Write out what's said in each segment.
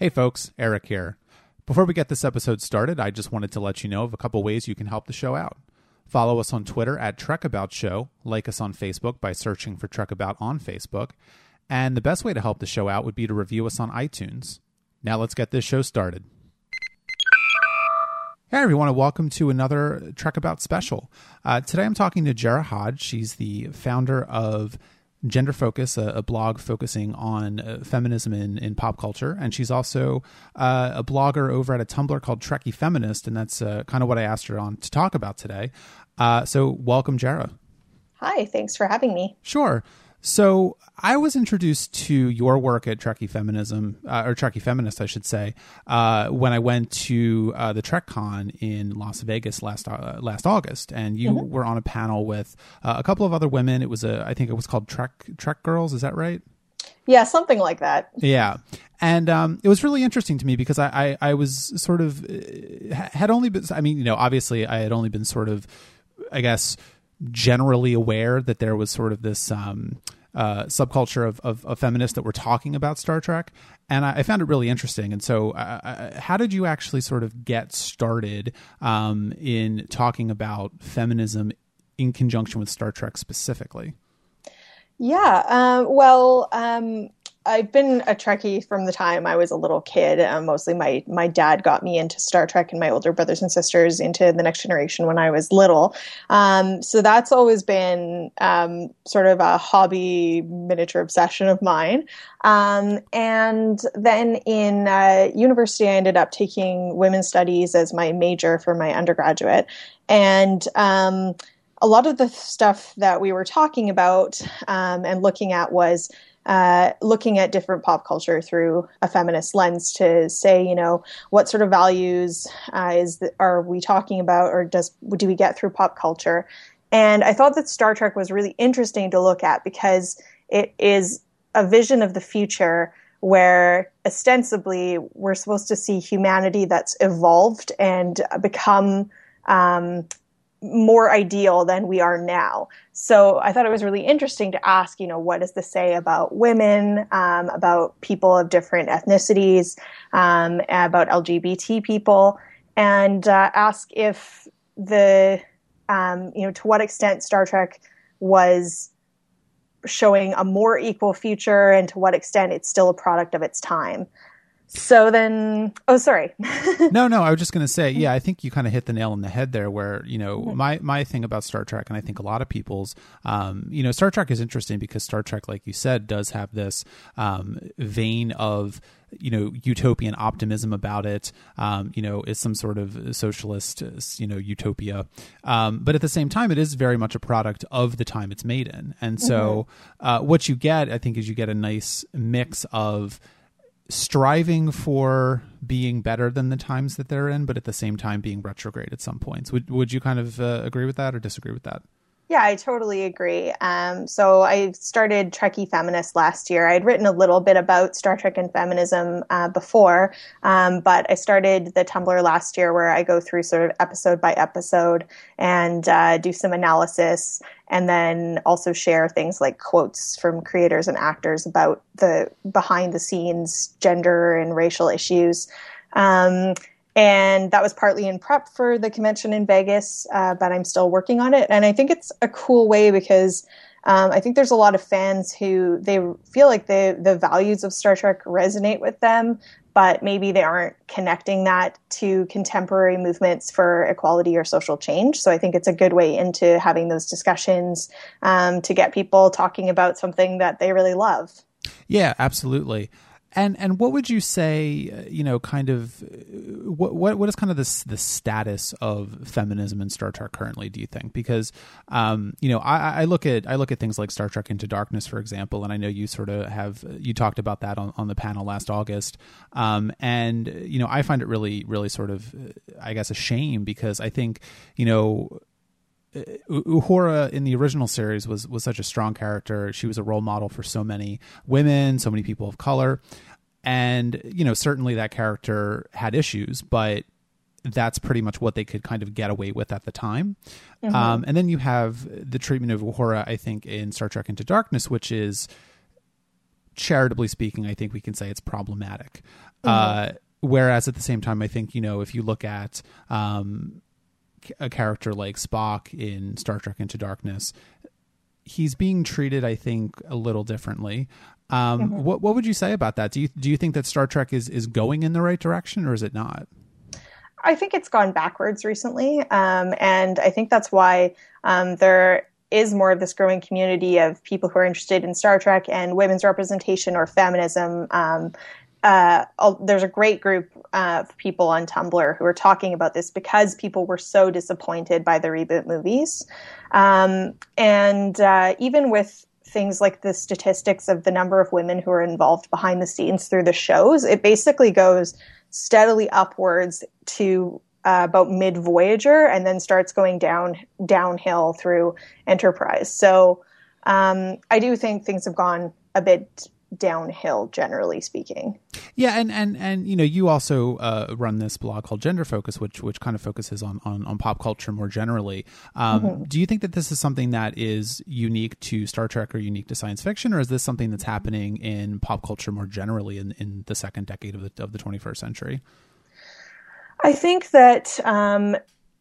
Hey folks, Eric here. Before we get this episode started, I just wanted to let you know of a couple ways you can help the show out. Follow us on Twitter at Trekabout Show, like us on Facebook by searching for Trekabout on Facebook, and the best way to help the show out would be to review us on iTunes. Now let's get this show started. Hey everyone, and welcome to another Trekabout special. Uh, today I'm talking to Jarrah Hodge. She's the founder of Gender Focus, a, a blog focusing on uh, feminism in, in pop culture. And she's also uh, a blogger over at a Tumblr called Trekkie Feminist. And that's uh, kind of what I asked her on to talk about today. Uh, so, welcome, Jarrah. Hi, thanks for having me. Sure. So I was introduced to your work at Trekkie Feminism, uh, or Trekkie Feminist, I should say, uh, when I went to uh, the TrekCon in Las Vegas last uh, last August, and you mm-hmm. were on a panel with uh, a couple of other women. It was a, I think it was called Trek Trek Girls. Is that right? Yeah, something like that. Yeah. And um, it was really interesting to me because I, I, I was sort of uh, had only been, I mean, you know, obviously I had only been sort of, I guess, generally aware that there was sort of this um, uh, subculture of, of, of, feminists that were talking about Star Trek, and I, I found it really interesting. And so, uh, how did you actually sort of get started um, in talking about feminism in conjunction with Star Trek specifically? Yeah, uh, well, um, I've been a Trekkie from the time I was a little kid. Um, mostly, my my dad got me into Star Trek, and my older brothers and sisters into the Next Generation when I was little. Um, so that's always been um, sort of a hobby miniature obsession of mine. Um, and then in uh, university, I ended up taking women's studies as my major for my undergraduate, and um, a lot of the stuff that we were talking about um, and looking at was uh, looking at different pop culture through a feminist lens to say, you know, what sort of values uh, is the, are we talking about, or does do we get through pop culture? And I thought that Star Trek was really interesting to look at because it is a vision of the future where ostensibly we're supposed to see humanity that's evolved and become um, more ideal than we are now. So I thought it was really interesting to ask, you know, what does this say about women, um, about people of different ethnicities, um, about LGBT people, and uh, ask if the, um, you know, to what extent Star Trek was showing a more equal future and to what extent it's still a product of its time. So then, oh, sorry. no, no, I was just going to say, yeah, I think you kind of hit the nail on the head there. Where you know, mm-hmm. my my thing about Star Trek, and I think a lot of people's, um, you know, Star Trek is interesting because Star Trek, like you said, does have this um, vein of you know utopian optimism about it um, you know is some sort of socialist you know utopia um, but at the same time it is very much a product of the time it's made in and so mm-hmm. uh, what you get i think is you get a nice mix of striving for being better than the times that they're in, but at the same time being retrograde at some points. Would would you kind of uh, agree with that or disagree with that? Yeah, I totally agree. Um, so I started Trekkie Feminist last year. I had written a little bit about Star Trek and feminism uh, before, um, but I started the Tumblr last year where I go through sort of episode by episode and uh, do some analysis and then also share things like quotes from creators and actors about the behind the scenes gender and racial issues. Um, and that was partly in prep for the convention in Vegas, uh, but I'm still working on it. And I think it's a cool way because um, I think there's a lot of fans who they feel like the the values of Star Trek resonate with them, but maybe they aren't connecting that to contemporary movements for equality or social change. So I think it's a good way into having those discussions um, to get people talking about something that they really love. Yeah, absolutely. And and what would you say? Uh, you know, kind of what what what is kind of the the status of feminism in Star Trek currently? Do you think? Because um, you know, I, I look at I look at things like Star Trek Into Darkness, for example, and I know you sort of have you talked about that on, on the panel last August. Um, and you know, I find it really really sort of I guess a shame because I think you know Uhura in the original series was was such a strong character. She was a role model for so many women, so many people of color, and you know certainly that character had issues, but that's pretty much what they could kind of get away with at the time. Mm-hmm. Um, and then you have the treatment of Uhura, I think, in Star Trek Into Darkness, which is charitably speaking, I think we can say it's problematic. Mm-hmm. Uh, whereas at the same time, I think you know if you look at um, a character like Spock in Star Trek Into Darkness, he's being treated, I think, a little differently. Um, mm-hmm. What what would you say about that? Do you do you think that Star Trek is is going in the right direction, or is it not? I think it's gone backwards recently, um, and I think that's why um, there is more of this growing community of people who are interested in Star Trek and women's representation or feminism. Um, uh, there's a great group of people on Tumblr who are talking about this because people were so disappointed by the reboot movies. Um, and uh, even with things like the statistics of the number of women who are involved behind the scenes through the shows, it basically goes steadily upwards to uh, about mid Voyager and then starts going down downhill through Enterprise. So um, I do think things have gone a bit downhill generally speaking. Yeah and and and you know you also uh, run this blog called gender focus which which kind of focuses on on, on pop culture more generally. Um, mm-hmm. do you think that this is something that is unique to star trek or unique to science fiction or is this something that's happening in pop culture more generally in, in the second decade of the, of the 21st century? I think that um,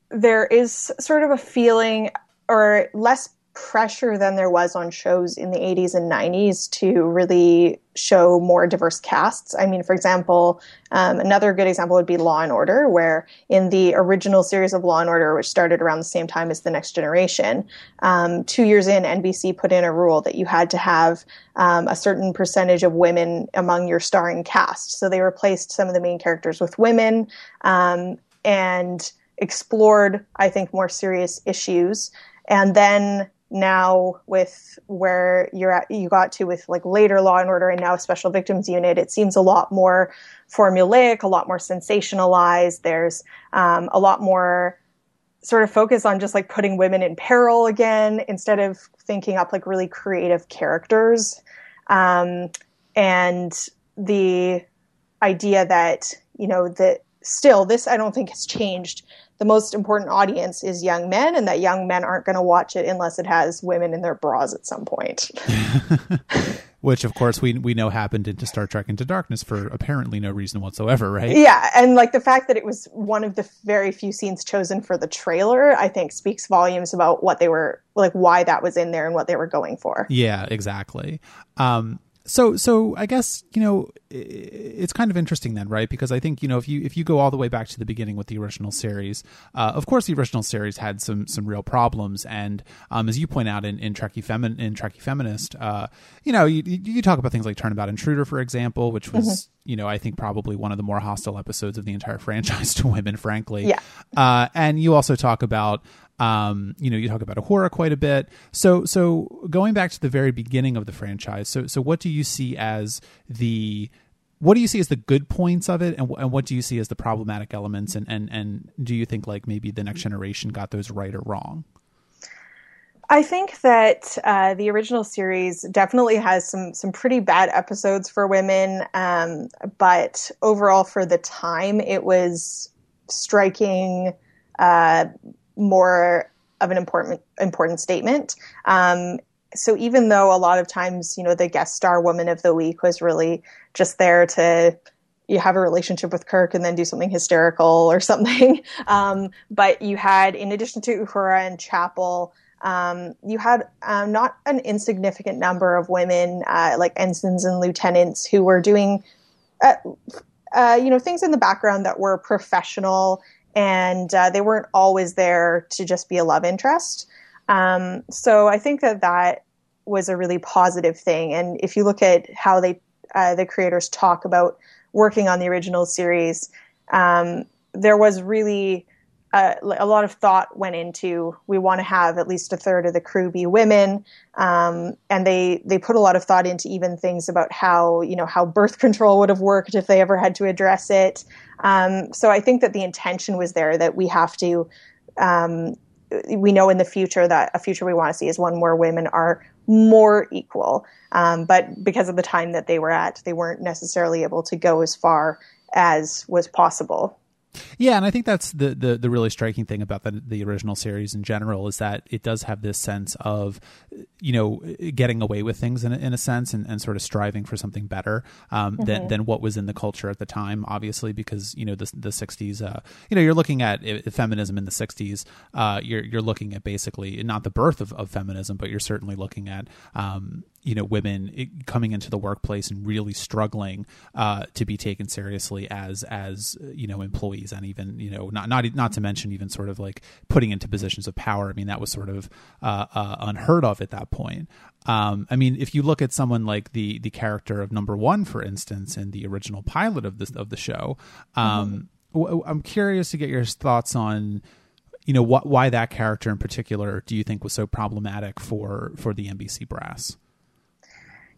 there is sort of a feeling or less pressure than there was on shows in the 80s and 90s to really show more diverse casts. I mean, for example, um, another good example would be Law and Order, where in the original series of Law and Order, which started around the same time as The Next Generation, um, two years in, NBC put in a rule that you had to have um, a certain percentage of women among your starring cast. So they replaced some of the main characters with women um, and explored, I think, more serious issues. And then now with where you're at you got to with like later law and order and now special victims unit it seems a lot more formulaic a lot more sensationalized. There's um, a lot more sort of focus on just like putting women in peril again instead of thinking up like really creative characters. Um, and the idea that you know that still this i don't think has changed the most important audience is young men and that young men aren't going to watch it unless it has women in their bras at some point. Which, of course, we we know happened into Star Trek Into Darkness for apparently no reason whatsoever, right? Yeah, and like the fact that it was one of the very few scenes chosen for the trailer, I think speaks volumes about what they were like, why that was in there, and what they were going for. Yeah, exactly. Um, so so i guess you know it's kind of interesting then right? Because i think you know if you if you go all the way back to the beginning with the original series uh, of course the original series had some some real problems. And um, as you point out in in trekkie Femin- in trekkie feminist uh, you know you, you talk about things like turnabout intruder for example which was mm-hmm. you know i think probably one of the more hostile episodes of the entire franchise to women frankly. Yeah. Uh, and you also talk about um, you know, you talk about Uhura quite a bit. So, so going back to the very beginning of the franchise, so, so what do you see as the what do you see as the good points of it, and, and what do you see as the problematic elements, and, and and do you think like maybe the next generation got those right or wrong? I think that uh, the original series definitely has some some pretty bad episodes for women, um, but overall, for the time, it was striking uh, more of an important important statement. Um, so even though a lot of times, you know, the guest star woman of the week was really just there to you have a relationship with Kirk and then do something hysterical or something. Um, but you had, in addition to Uhura and Chapel, um, you had um, not an insignificant number of women, uh, like ensigns and lieutenants, who were doing, uh, uh, you know, things in the background that were professional and uh, they weren't always there to just be a love interest. Um, so I think that that was a really positive thing. And if you look at how they uh, the creators talk about working on the original series, um, there was really uh, a lot of thought went into we want to have at least a third of the crew be women. Um, and they they put a lot of thought into even things about how you know how birth control would have worked if they ever had to address it. Um, so I think that the intention was there that we have to um, we know in the future that a future we want to see is one where women are more equal. Um, but because of the time that they were at they weren't necessarily able to go as far as was possible Yeah, and I think that's the, the, the really striking thing about the, the original series in general is that it does have this sense of, you know, getting away with things in a, in a sense and, and sort of striving for something better um, mm-hmm. than, than what was in the culture at the time, obviously, because, you know, the, the 60s, uh, you know, you're looking at feminism in the 60s, uh, you're, you're looking at basically not the birth of, of feminism, but you're certainly looking at, um, you know women coming into the workplace and really struggling uh, to be taken seriously as as you know employees and even you know not not not to mention even sort of like putting into positions of power. I mean that was sort of uh, uh, unheard of at that point. Um, I mean, if you look at someone like the the character of Number One, for instance, in the original pilot of this of the show, um, mm-hmm. w- I'm curious to get your thoughts on you know what why that character in particular do you think was so problematic for for the NBC brass?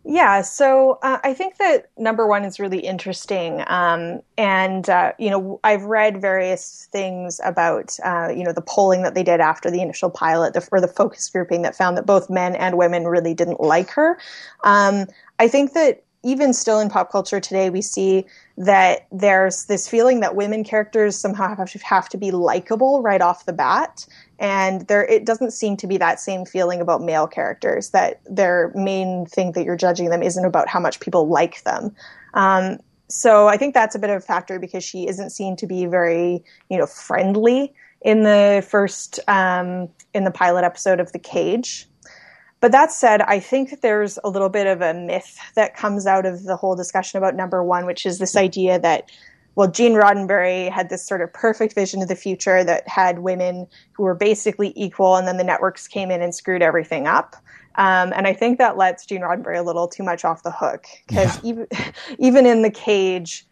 Yeah, so uh, I think that number one is really interesting, um, and uh, you know I've read various things about uh, you know the polling that they did after the initial pilot, the, or the focus grouping that found that both men and women really didn't like her. Um, I think that even still in pop culture today, we see that there's this feeling that women characters somehow have to, have to be likable right off the bat and there it doesn't seem to be that same feeling about male characters that their main thing that you're judging them isn't about how much people like them. Um, so i think that's a bit of a factor because she isn't seen to be very you know friendly in the first um, in the pilot episode of the cage. But that said, I think that there's a little bit of a myth that comes out of the whole discussion about number one, which is this idea that well, Gene Roddenberry had this sort of perfect vision of the future that had women who were basically equal, and then the networks came in and screwed everything up. Um, and I think that lets Gene Roddenberry a little too much off the hook because yeah. even even in the cage,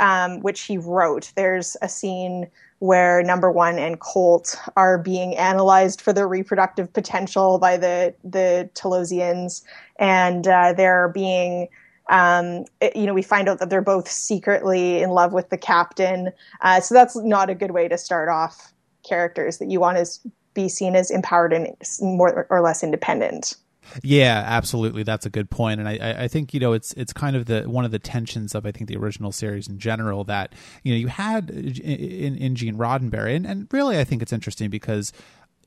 um, which he wrote, there's a scene where number one and Colt are being analyzed for their reproductive potential by the the Talosians, and uh, they're being um, it, you know, we find out that they're both secretly in love with the captain. Uh, so that's not a good way to start off characters that you want to be seen as empowered and more or less independent. Yeah, absolutely. That's a good point, and I, I think you know it's it's kind of the one of the tensions of I think the original series in general that you know you had in in Gene Roddenberry, and, and really I think it's interesting because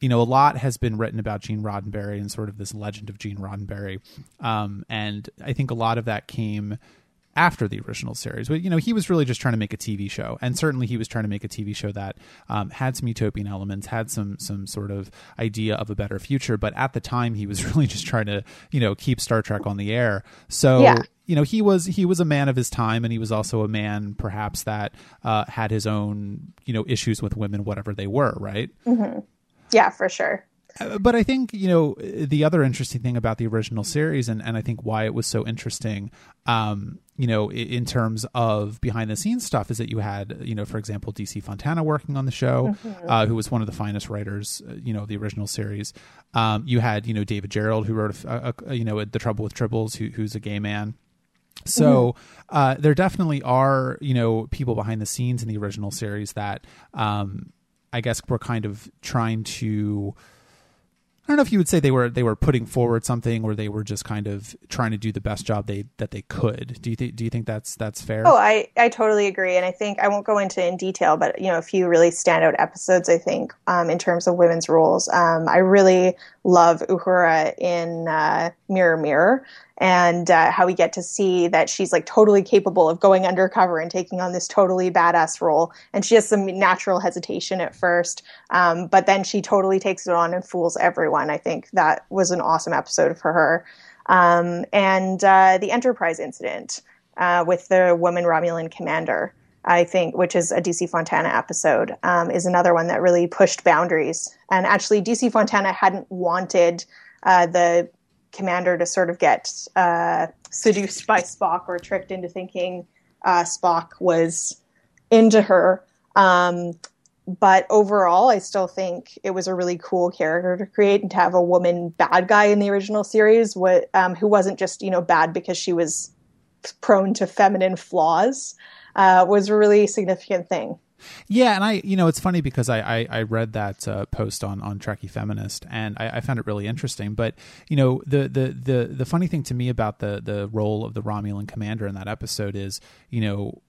you know, a lot has been written about Gene Roddenberry and sort of this legend of Gene Roddenberry. Um, and I think a lot of that came after the original series. But, you know, he was really just trying to make a TV show. And certainly he was trying to make a TV show that um, had some utopian elements, had some, some sort of idea of a better future. But at the time, he was really just trying to, you know, keep Star Trek on the air. So, yeah you know he was he was a man of his time and he was also a man perhaps that uh, had his own you know issues with women whatever they were right mm-hmm. Yeah, for sure. Uh, but I think you know the other interesting thing about the original series, and, and I think why it was so interesting, um, you know, in, terms of behind the scenes stuff, is that you had, you know, for example, DC Fontana working on the show, mm-hmm. uh, who was one of the finest writers, uh, you know, the original series. Um, you had, you know, David Gerrold, who wrote, a, a, you know, The Trouble with Tribbles, who, who's a gay man. So mm-hmm. uh, there definitely are, you know, people behind the scenes in the original series that, um, I guess were kind of trying to I don't know if you would say they were they were putting forward something or they were just kind of trying to do the best job they that they could. Do you think do you think that's that's fair? Oh, I I totally agree, and I think I won't go into in detail, but you know a few really standout episodes I think um, in terms of women's roles. Um, I really love Uhura in uh, Mirror Mirror and uh, how we get to see that she's like totally capable of going undercover and taking on this totally badass role. And she has some natural hesitation at first, um, but then she totally takes it on and fools everyone. I think that was an awesome episode for her. Um, and uh, the Enterprise incident uh, with the woman Romulan commander. I think, which is a DC Fontana episode, um, is another one that really pushed boundaries. And actually, DC Fontana hadn't wanted uh, the commander to sort of get uh, seduced by Spock or tricked into thinking uh, Spock was into her. Um, but overall, I still think it was a really cool character to create and to have a woman bad guy in the original series what, um, who wasn't just you know bad because she was prone to feminine flaws uh, was a really significant thing. Yeah, and I, you know, it's funny because I I, I read that uh, post on on Trekkie Feminist, and I, I, found it really interesting. But you know, the the the the funny thing to me about the the role of the Romulan commander in that episode is, you know,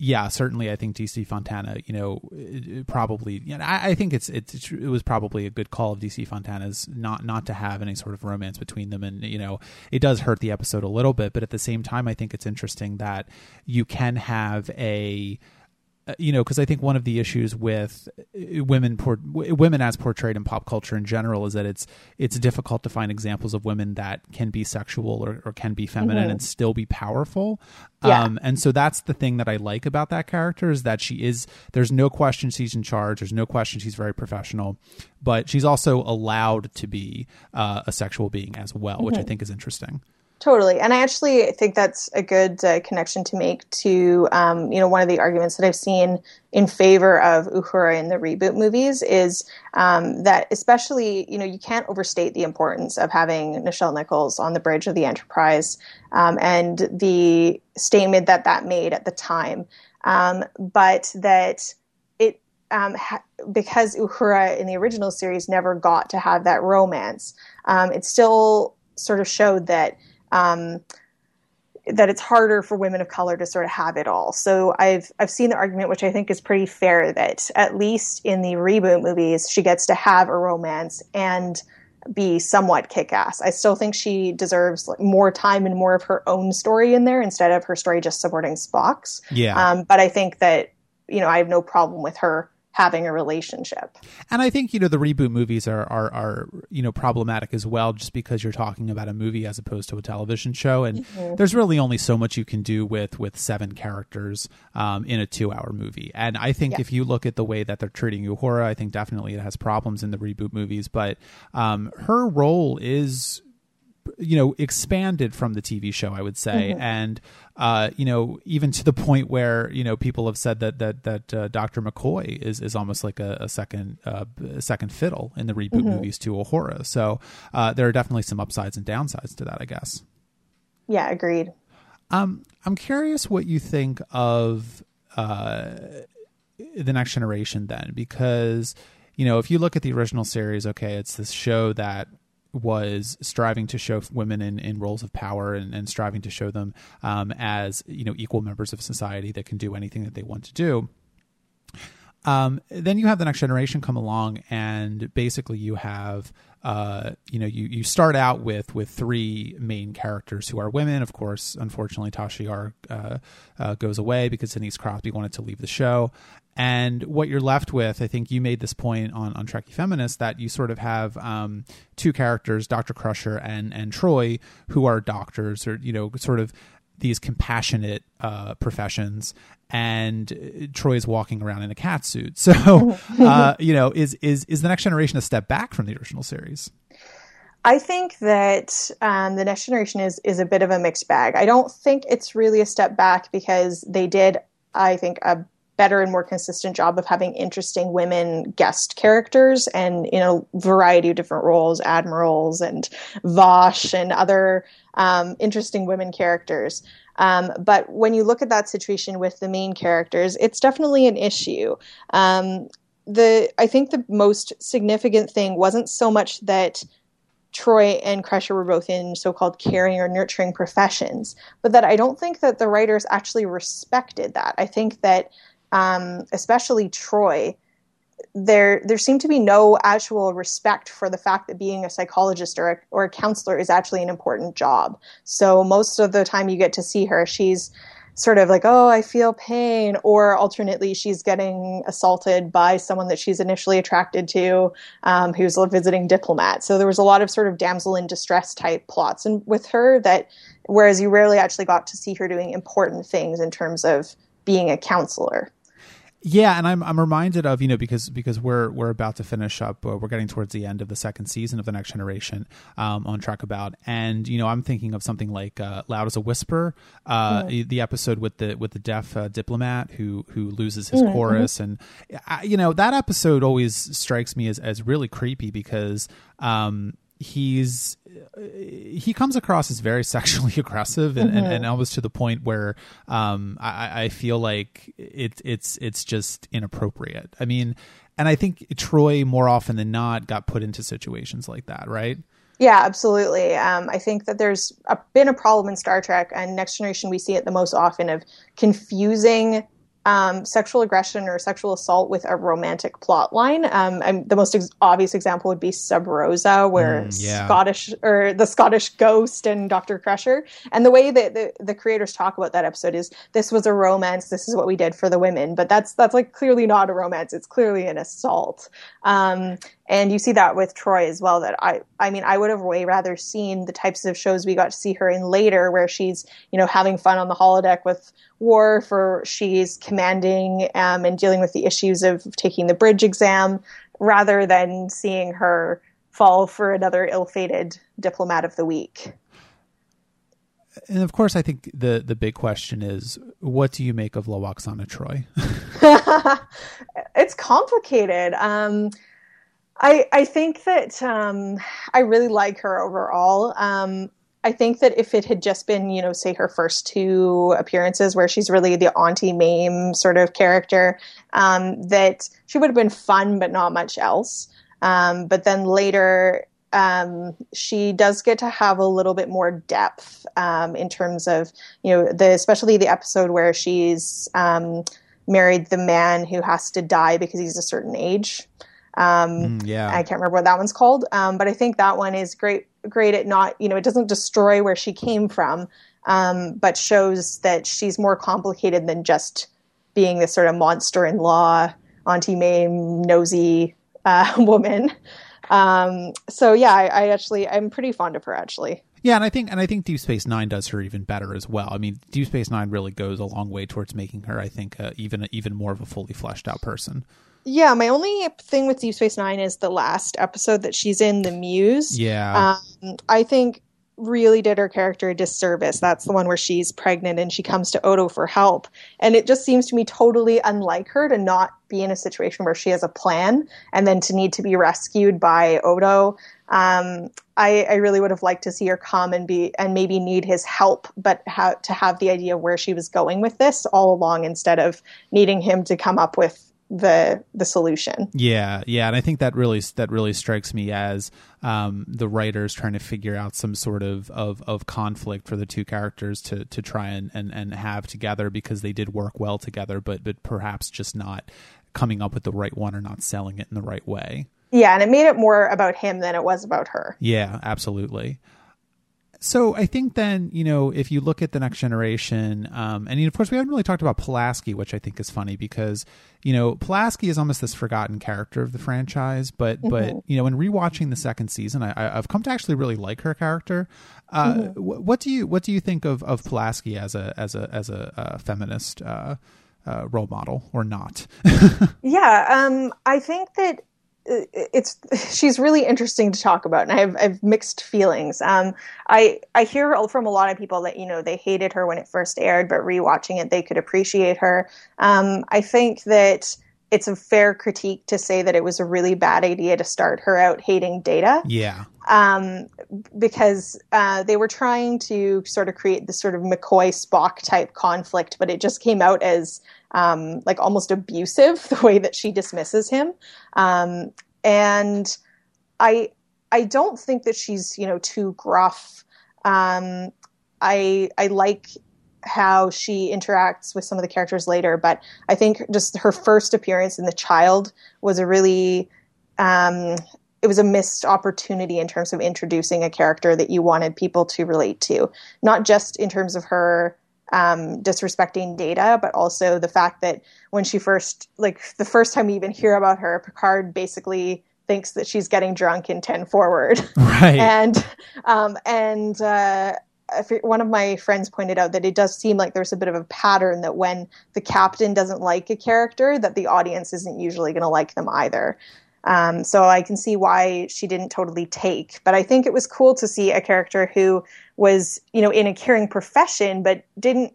yeah, certainly, I think DC Fontana, you know, probably, you know, I, I, think it's, it's it was probably a good call of DC Fontana's not not to have any sort of romance between them, and you know, it does hurt the episode a little bit, but at the same time, I think it's interesting that you can have a uh, you know, because I think one of the issues with uh, women por- women as portrayed in pop culture in general is that it's it's difficult to find examples of women that can be sexual or, or can be feminine mm-hmm. and still be powerful. Yeah. Um, and so that's the thing that I like about that character is that she is there's no question she's in charge. There's no question she's very professional, but she's also allowed to be uh, a sexual being as well, mm-hmm. which I mm-hmm. think is interesting. Totally, and I actually think that's a good uh, connection to make to um, you know one of the arguments that I've seen in favor of Uhura in the reboot movies is um, that especially you know you can't overstate the importance of having Nichelle Nichols on the bridge of the Enterprise um, and the statement that that made at the time, um, but that it um, ha- because Uhura in the original series never got to have that romance, um, it still sort of showed that um, that it's harder for women of color to sort of have it all. So I've I've seen the argument, which I think is pretty fair, that at least in the reboot movies, she gets to have a romance and be somewhat kick-ass. I still think she deserves like, more time and more of her own story in there instead of her story just supporting Spock's. Yeah. Um, but I think that you know I have no problem with her having a relationship. And I think you know the reboot movies are are are you know problematic as well, just because you're talking about a movie as opposed to a television show, and mm-hmm. there's really only so much you can do with with seven characters um, in a two hour movie. And I think yeah. if you look at the way that they're treating Uhura, I think definitely it has problems in the reboot movies, but um, her role is you know expanded from the TV show, I would say, mm-hmm. and uh, you know even to the point where you know people have said that that that uh, Dr. McCoy is is almost like a, a second uh, a second fiddle in the reboot mm-hmm. movies to Uhura. So uh, there are definitely some upsides and downsides to that, I guess. Yeah, agreed. Um, I'm curious what you think of uh, the next generation then, because you know if you look at the original series, okay, it's this show that was striving to show women in, in roles of power and, and striving to show them um, as you know equal members of society that can do anything that they want to do. Um, then you have the next generation come along, and basically you have uh, you know you you start out with with three main characters who are women. Of course, unfortunately, Tasha Yar uh, uh, goes away because Denise Crosby wanted to leave the show, and what you're left with, I think you made this point on on Trekkie Feminist that you sort of have um, two characters, Doctor Crusher and and Troi, who are doctors or you know sort of these compassionate uh, professions, and Troi is walking around in a cat suit. So, uh, you know, is is is the next generation a step back from the original series? I think that um, the next generation is is a bit of a mixed bag. I don't think it's really a step back because they did, I think, a better and more consistent job of having interesting women guest characters and in a variety of different roles, admirals and Vash and other um, interesting women characters. Um, but when you look at that situation with the main characters, it's definitely an issue. Um, the I think the most significant thing wasn't so much that Troi and Crusher were both in so-called caring or nurturing professions, but that I don't think that the writers actually respected that. I think that um, especially Troi, there there seemed to be no actual respect for the fact that being a psychologist or a, or a counselor is actually an important job. So most of the time you get to see her, she's sort of like, oh, I feel pain, or alternately, she's getting assaulted by someone that she's initially attracted to, um, who's a visiting diplomat. So there was a lot of sort of damsel in distress type plots and with her that, whereas you rarely actually got to see her doing important things in terms of being a counselor. Yeah, and I'm I'm reminded of you know because because we're we're about to finish up uh, we're getting towards the end of the second season of the Next Generation um, on Trekabout and you know I'm thinking of something like uh, Loud as a Whisper, uh, mm-hmm. the episode with the with the deaf uh, diplomat who who loses his mm-hmm. chorus and I, you know that episode always strikes me as as really creepy because um, he's he comes across as very sexually aggressive and, mm-hmm. and, and, almost to the point where um, I, I feel like it, it's it's just inappropriate. I mean, and I think Troi more often than not got put into situations like that, right? Yeah, absolutely. Um, I think that there's a, been a problem in Star Trek and Next Generation. We see it the most often of confusing um, sexual aggression or sexual assault with a romantic plot line. Um, the most ex- obvious example would be Sub Rosa, where mm, yeah. Scottish or the Scottish Ghost and Doctor Crusher. And the way that the, the creators talk about that episode is this was a romance. This is what we did for the women, but that's that's like clearly not a romance. It's clearly an assault. Um, and you see that with Troi as well. That I, I mean, I would have way rather seen the types of shows we got to see her in later, where she's, you know, having fun on the holodeck with Worf, or she's commanding um, and dealing with the issues of taking the bridge exam, rather than seeing her fall for another ill-fated diplomat of the week. And of course, I think the the big question is, what do you make of Lwaxana Troi? it's complicated. Um, I I think that um, I really like her overall. Um, I think that if it had just been, you know, say her first two appearances where she's really the Auntie Mame sort of character, um, that she would have been fun, but not much else. Um, but then later, um, she does get to have a little bit more depth um, in terms of, you know, the especially the episode where she's um, married the man who has to die because he's a certain age. Um, mm, yeah, I can't remember what that one's called, um, but I think that one is great great at not, you know, it doesn't destroy where she came from, um, but shows that she's more complicated than just being this sort of monster in law, Auntie Mame, nosy uh, woman. Um, so yeah, I, I actually, I'm pretty fond of her actually. Yeah, and I think and I think Deep Space Nine does her even better as well. I mean, Deep Space Nine really goes a long way towards making her, I think, uh, even even more of a fully fleshed out person. Yeah, my only thing with Deep Space Nine is the last episode that she's in, the Muse. Yeah, um, I think really did her character a disservice. That's the one where she's pregnant and she comes to Odo for help, and it just seems to me totally unlike her to not be in a situation where she has a plan and then to need to be rescued by Odo. Um, I, I, really would have liked to see her come and be and maybe need his help, but ha- to have the idea of where she was going with this all along instead of needing him to come up with the the solution. Yeah, yeah, and I think that really that really strikes me as um, the writers trying to figure out some sort of, of, of conflict for the two characters to to try and, and, and have together because they did work well together, but but perhaps just not coming up with the right one or not selling it in the right way. Yeah, and it made it more about him than it was about her. Yeah, absolutely. So I think then you know if you look at the next generation, um, and of course we haven't really talked about Pulaski, which I think is funny because you know Pulaski is almost this forgotten character of the franchise, but mm-hmm. but you know in rewatching the second season, I, have come to actually really like her character. Uh, mm-hmm. what do you what do you think of of Pulaski as a as a as a, a feminist uh, uh, role model or not? yeah, um, I think that it's she's really interesting to talk about, and I have, I have mixed feelings. Um, I I hear from a lot of people that you know they hated her when it first aired, but rewatching it, they could appreciate her. Um, I think that it's a fair critique to say that it was a really bad idea to start her out hating Data. Yeah. Um, because uh, they were trying to sort of create this sort of McCoy Spock type conflict, but it just came out as um, like almost abusive the way that she dismisses him. Um, and I I don't think that she's you know too gruff. Um, I I like how she interacts with some of the characters later, but I think just her first appearance in The Child was a really um, it was a missed opportunity in terms of introducing a character that you wanted people to relate to, not just in terms of her um, disrespecting data, but also the fact that when she first, like the first time we even hear about her, Picard basically thinks that she's getting drunk in 10 forward. Right. and, um, and, uh, one of my friends pointed out that it does seem like there's a bit of a pattern that when the captain doesn't like a character, that the audience isn't usually going to like them either. Um, so I can see why she didn't totally take. But I think it was cool to see a character who was, you know, in a caring profession, but didn't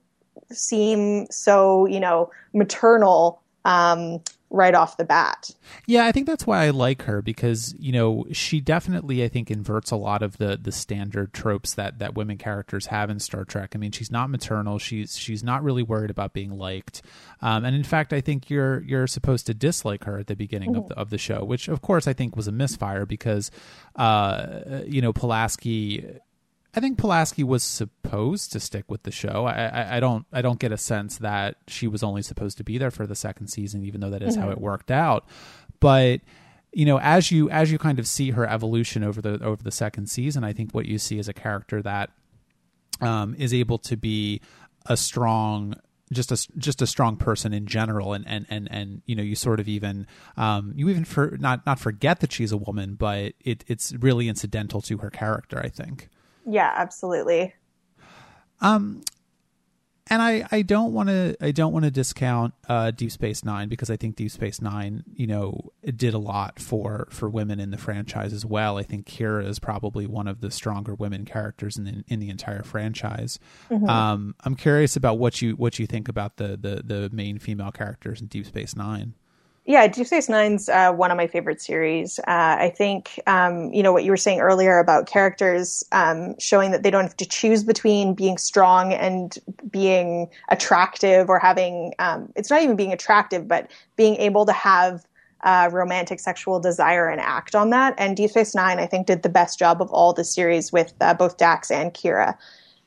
seem so, you know, maternal um, right off the bat. Yeah, I think that's why I like her because you know she definitely I think inverts a lot of the the standard tropes that that women characters have in Star Trek. I mean, she's not maternal. She's she's not really worried about being liked, um, and in fact, I think you're you're supposed to dislike her at the beginning mm-hmm. of the of the show, which of course I think was a misfire because uh, you know Pulaski I think Pulaski was supposed to stick with the show. I, I, I, don't I don't get a sense that she was only supposed to be there for the second season, even though that is mm-hmm. how it worked out. But you know, as you as you kind of see her evolution over the over the second season, I think what you see is a character that um, is able to be a strong just a just a strong person in general and and and and you know you sort of even um you even for not not forget that she's a woman but it it's really incidental to her character i think yeah absolutely um and I, I don't want to I don't want to discount uh, Deep Space Nine because I think Deep Space Nine you know did a lot for for women in the franchise as well. I think Kira is probably one of the stronger women characters in the, in the entire franchise. Mm-hmm. Um, I'm curious about what you what you think about the the the main female characters in Deep Space Nine. Yeah, Deep Space Nine's uh, one of my favorite series. Uh, I think um, you know what you were saying earlier about characters um, showing that they don't have to choose between being strong and being attractive, or having um, it's not even being attractive, but being able to have uh, romantic sexual desire and act on that. And Deep Space Nine, I think, did the best job of all the series with uh, both Dax and Kira.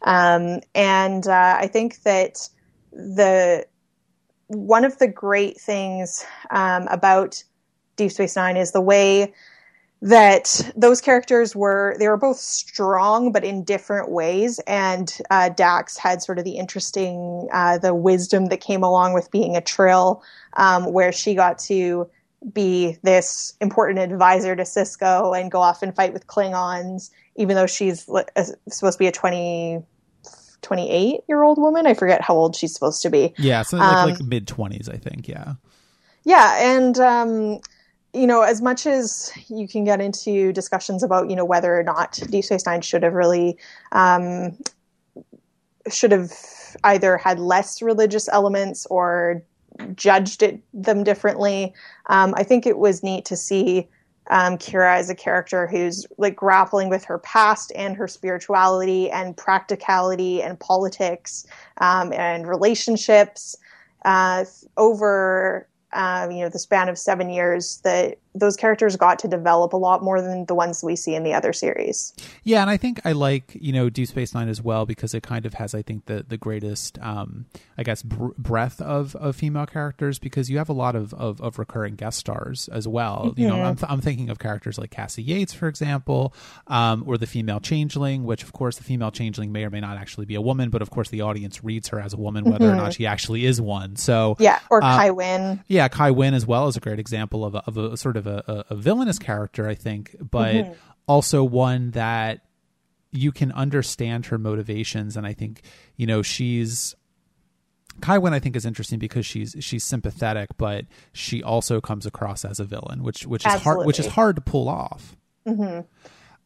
Um, and uh, I think that the one of the great things um, about Deep Space Nine is the way that those characters were they were both strong but in different ways. And uh, dax had sort of the interesting uh, the wisdom that came along with being a trill um, where she got to be this important advisor to Sisko and go off and fight with klingons even though she's uh, supposed to be a 20 28 year old woman. I forget how old she's supposed to be. Yeah, so like, um, like mid 20s, I think. Yeah. Yeah. And, um, you know, as much as you can get into discussions about, you know, whether or not Deep Space Nine should have really, um, should have either had less religious elements or judged it, them differently. Um, I think it was neat to see um, Kira is a character who's like grappling with her past and her spirituality and practicality and politics um, and relationships uh, over um, you know the span of seven years that those characters got to develop a lot more than the ones we see in the other series. Yeah, and I think I like you know Deep Space Nine as well because it kind of has I think the the greatest um, I guess br- breadth of, of female characters because you have a lot of, of, of recurring guest stars as well. Mm-hmm. You know, I'm, th- I'm thinking of characters like Cassie Yates, for example, um, or the female changeling, which of course the female changeling may or may not actually be a woman, but of course the audience reads her as a woman whether mm-hmm. or not she actually is one. So yeah, or uh, Kai Winn. Yeah, Kai Winn as well is a great example of a, of a sort of a, a, a villainous character, I think, but mm-hmm. also one that you can understand her motivations. And I think, you know, she's Kai Winn I think is interesting because she's she's sympathetic, but she also comes across as a villain, which which is Absolutely. hard which is hard to pull off. Mm-hmm.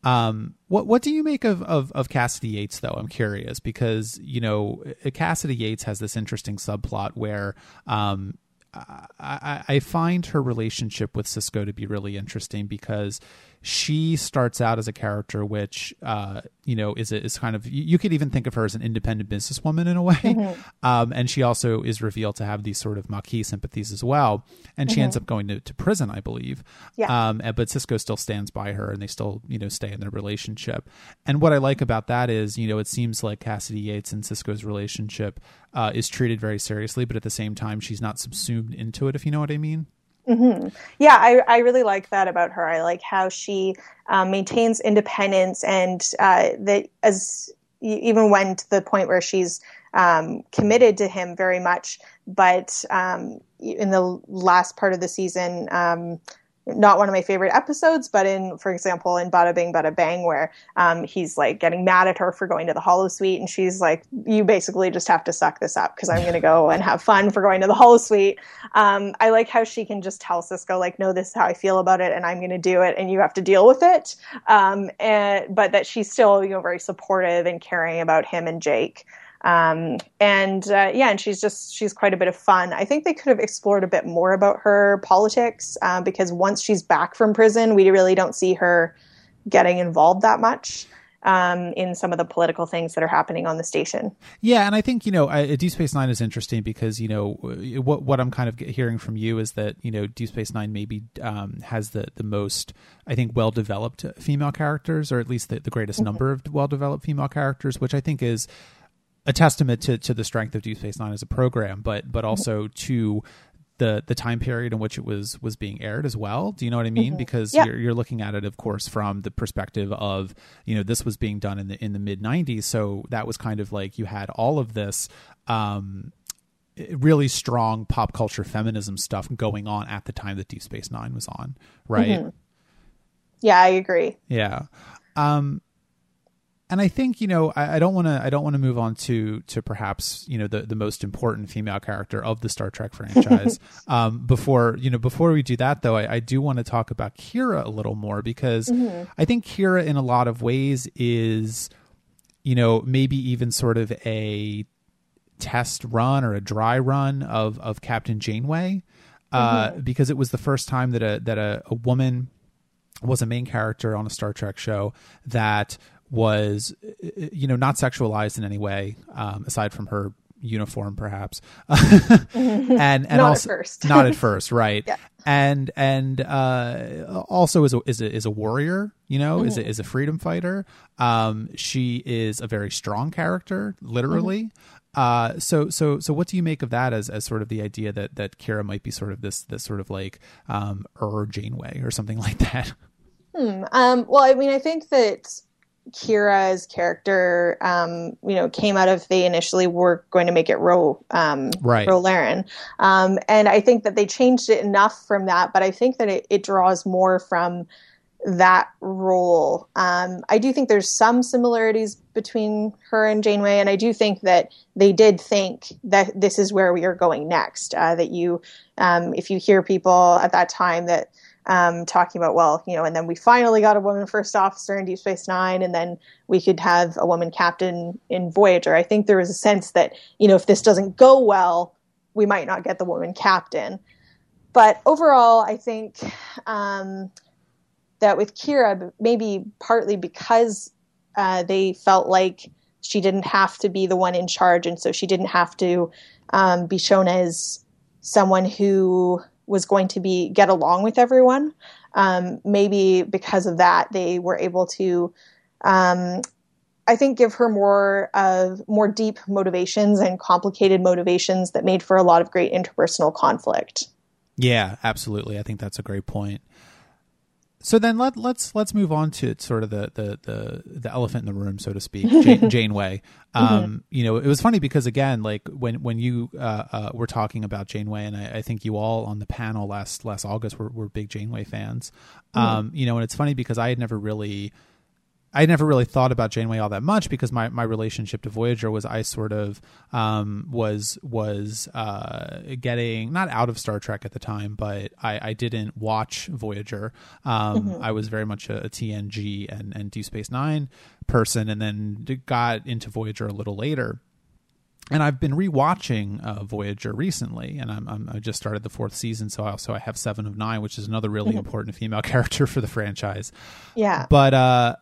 Um, what what do you make of, of of Kasidy Yates though? I'm curious because you know Kasidy Yates has this interesting subplot where um, I, I find her relationship with Sisko to be really interesting because she starts out as a character which uh, you know is is kind of you, could even think of her as an independent businesswoman in a way mm-hmm. um, and she also is revealed to have these sort of Maquis sympathies as well and she mm-hmm. ends up going to, to prison I believe yeah. Um, but Sisko still stands by her and they still you know stay in their relationship and what I like about that is you know it seems like Kasidy Yates and Sisko's relationship uh, is treated very seriously but at the same time she's not subsumed into it if you know what I mean Mm-hmm. Yeah, I, I really like that about her. I like how she um, maintains independence and uh, that as even when to the point where she's um, committed to him very much. But um, in the last part of the season, um, not one of my favorite episodes, but in, for example, in Badda-Bing Badda-Bang, where um, he's like getting mad at her for going to the holosuite, and she's like, "You basically just have to suck this up because I'm going to go and have fun for going to the holosuite." Um, I like how she can just tell Sisko, like, "No, this is how I feel about it, and I'm going to do it, and you have to deal with it." Um, and but that she's still, you know, very supportive and caring about him and Jake. Um, and uh, yeah, and she's just she's quite a bit of fun. I think they could have explored a bit more about her politics uh, because once she's back from prison, we really don't see her getting involved that much. um, in some of the political things that are happening on the station. Yeah, and I think you know, I, Deep Space Nine is interesting because you know what what I'm kind of hearing from you is that you know Deep Space Nine maybe um, has the the most I think well developed female characters, or at least the, the greatest mm-hmm. number of well developed female characters, which I think is a testament to, to the strength of Deep Space Nine as a program, but but also to the the time period in which it was was being aired as well. Do you know what I mean? Mm-hmm. Because yeah. you're, you're looking at it, of course, from the perspective of you know this was being done in the in the mid '90s, so that was kind of like you had all of this. Um, really strong pop culture feminism stuff going on at the time that Deep Space Nine was on, right? Mm-hmm. Yeah, I agree. Yeah. Um, and I think you know I, I don't want to I don't want to move on to to perhaps you know the the most important female character of the Star Trek franchise. um, before you know before we do that though, I, I do want to talk about Kira a little more because mm-hmm. I think Kira in a lot of ways is you know maybe even sort of a test run or a dry run of of Captain Janeway uh, mm-hmm. because it was the first time that a that a, a woman was a main character on a Star Trek show that was you know not sexualized in any way um, aside from her uniform perhaps and and not also at first. not at first right yeah. and and uh, also is a is a is a warrior you know mm-hmm. is a, is a freedom fighter um, she is a very strong character literally mm-hmm. Uh, so so so what do you make of that as, as sort of the idea that that Kira might be sort of this this sort of like um Ur Janeway or something like that? Hmm. Um, well, I mean, I think that Kira's character, um, you know, came out of they initially were going to make it Ro, um, right. Ro Laren. Um, and I think that they changed it enough from that, but I think that it, it draws more from that role. Um, I do think there's some similarities between her and Janeway, and I do think that they did think that this is where we are going next. Uh, that you, um, if you hear people at that time that um, talking about, well, you know, and then we finally got a woman first officer in Deep Space Nine, and then we could have a woman captain in Voyager. I think there was a sense that, you know, if this doesn't go well, we might not get the woman captain. But overall, I think um, that with Kira, maybe partly because uh, they felt like she didn't have to be the one in charge, and so she didn't have to um, be shown as someone who was going to be get along with everyone. Um, maybe because of that, they were able to, um, I think, give her more of more deep motivations and complicated motivations that made for a lot of great interpersonal conflict. Yeah, absolutely. I think that's a great point so then let let's let's move on to sort of the the the, the elephant in the room, so to speak, Jane, Janeway. Um, mm-hmm. You know, it was funny because again, like when when you uh, uh, were talking about Janeway, and I, I, think you all on the panel last last August were, were big Janeway fans. Mm-hmm. Um, you know, and it's funny because I had never really I never really thought about Janeway all that much because my, my relationship to Voyager was I sort of um, was was uh, getting not out of Star Trek at the time, but I, I didn't watch Voyager. Um, mm-hmm. I was very much a, a, TNG and, and Deep Space Nine person, and then got into Voyager a little later. And I've been rewatching uh, Voyager recently, and I'm, I'm, i just started the fourth season, so I also I have Seven of Nine, which is another really mm-hmm. important female character for the franchise. Yeah, but uh,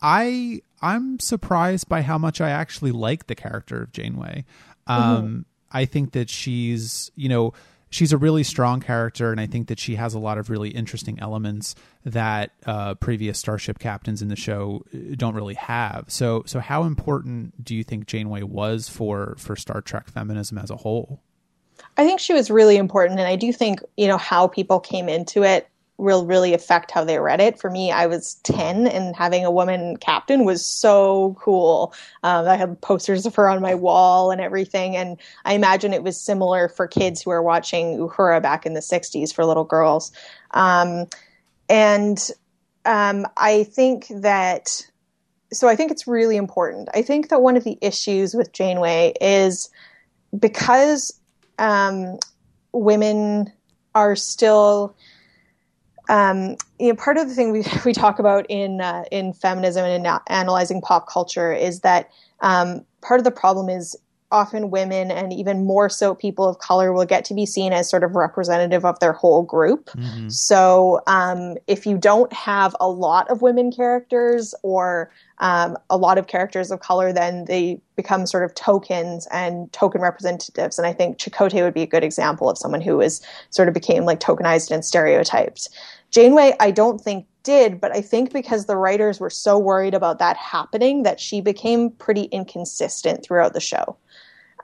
I I'm surprised by how much I actually like the character of Janeway. Um, mm-hmm. I think that she's you know she's a really strong character, and I think that she has a lot of really interesting elements that uh, previous Starship captains in the show uh, don't really have. So so how important do you think Janeway was for for Star Trek feminism as a whole? I think she was really important, and I do think you know how people came into it will really affect how they read it. For me, I was 10 and having a woman captain was so cool. Um, I had posters of her on my wall and everything. And I imagine it was similar for kids who were watching Uhura back in the 60s for little girls. Um, and um, I think that, so I think it's really important. I think that one of the issues with Janeway is because um, women are still um, you know, part of the thing we, we talk about in uh, in feminism and in analyzing pop culture is that um, part of the problem is often women and even more so people of color will get to be seen as sort of representative of their whole group. Mm-hmm. So um, if you don't have a lot of women characters or um, a lot of characters of color, then they become sort of tokens and token representatives. And I think Chakotay would be a good example of someone who was sort of became like tokenized and stereotyped. Janeway, I don't think did, but I think because the writers were so worried about that happening that she became pretty inconsistent throughout the show.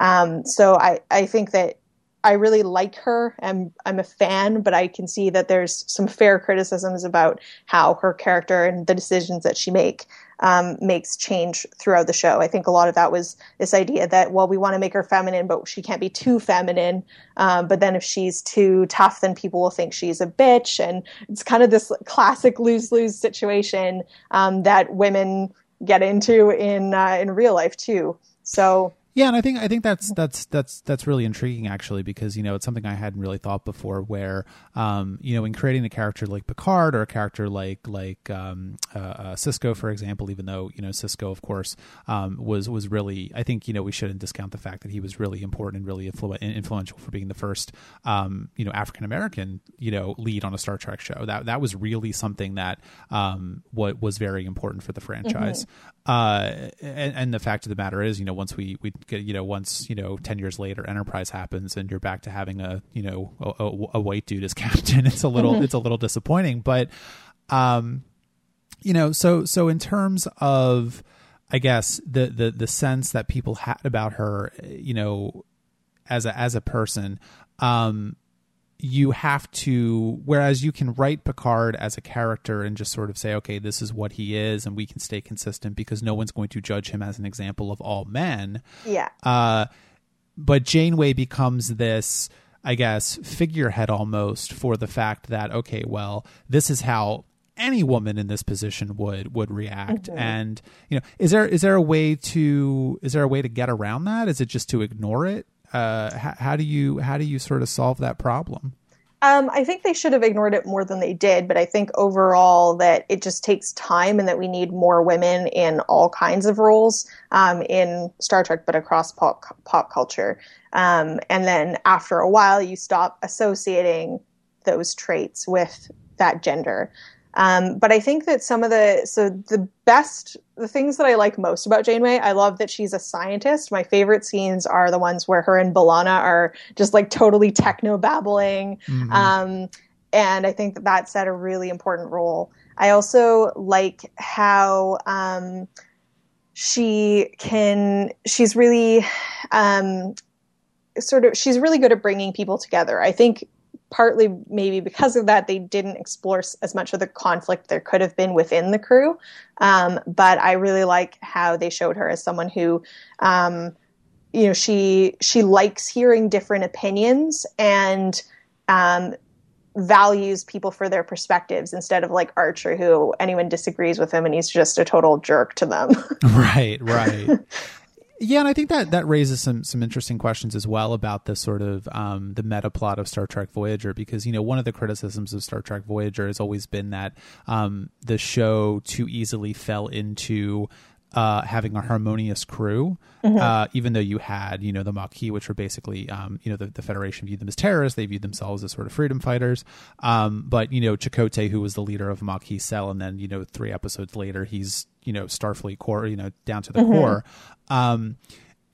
Um, so I, I think that I really like her. I'm I'm a fan, but I can see that there's some fair criticisms about how her character and the decisions that she make um, makes change throughout the show. I think a lot of that was this idea that well, we want to make her feminine, but she can't be too feminine. Um, but then if she's too tough, then people will think she's a bitch, and it's kind of this classic lose lose situation um, that women get into in uh, in real life too. So yeah, and I think I think that's that's that's that's really intriguing actually because you know it's something I hadn't really thought before. Where um, you know in creating a character like Picard or a character like like um, uh, uh, Sisko, for example, even though you know Sisko of course, um, was was really I think you know we shouldn't discount the fact that he was really important and really influ- influential for being the first um, you know African American you know lead on a Star Trek show. That that was really something that um, what was very important for the franchise. Mm-hmm. Uh, and, and the fact of the matter is, you know, once we we get, you know once you know 10 years later enterprise happens and you're back to having a you know a, a white dude as captain it's a little mm-hmm. it's a little disappointing but um you know so so in terms of i guess the the the sense that people had about her you know as a as a person um you have to whereas you can write Picard as a character and just sort of say okay this is what he is and we can stay consistent because no one's going to judge him as an example of all men. Yeah. Uh but Janeway becomes this I guess figurehead almost for the fact that okay well this is how any woman in this position would would react. Mm-hmm. and you know is there is there a way to is there a way to get around that? Is it just to ignore it uh, how, how, do you how do you sort of solve that problem? Um, I think they should have ignored it more than they did, but I think overall that it just takes time and that we need more women in all kinds of roles um, in Star Trek, but across pop, pop culture. Um, and then after a while, you stop associating those traits with that gender. Um, but I think that some of the so the best the things that I like most about Janeway, I love that she's a scientist. My favorite scenes are the ones where her and B'Elanna are just like totally techno babbling. Mm-hmm. Um, and I think that that set a really important role. I also like how um, she can. She's really um, sort of. She's really good at bringing people together. I think partly maybe because of that, they didn't explore as much of the conflict there could have been within the crew. Um, but I really like how they showed her as someone who, um, you know, she she likes hearing different opinions and um, values people for their perspectives instead of like Archer, who anyone disagrees with him and he's just a total jerk to them. right, right. Yeah, and I think that that raises some some interesting questions as well about the sort of um, the meta plot of Star Trek Voyager, because you know one of the criticisms of Star Trek Voyager has always been that um, the show too easily fell into uh, having a harmonious crew, mm-hmm. uh, even though you had, you know, the Maquis, which were basically, um, you know, the, the, Federation viewed them as terrorists. They viewed themselves as sort of freedom fighters. Um, but, you know, Chakotay, who was the leader of Maquis Cell, and then, you know, three episodes later, he's, you know, Starfleet core, you know, down to the mm-hmm. core. Um,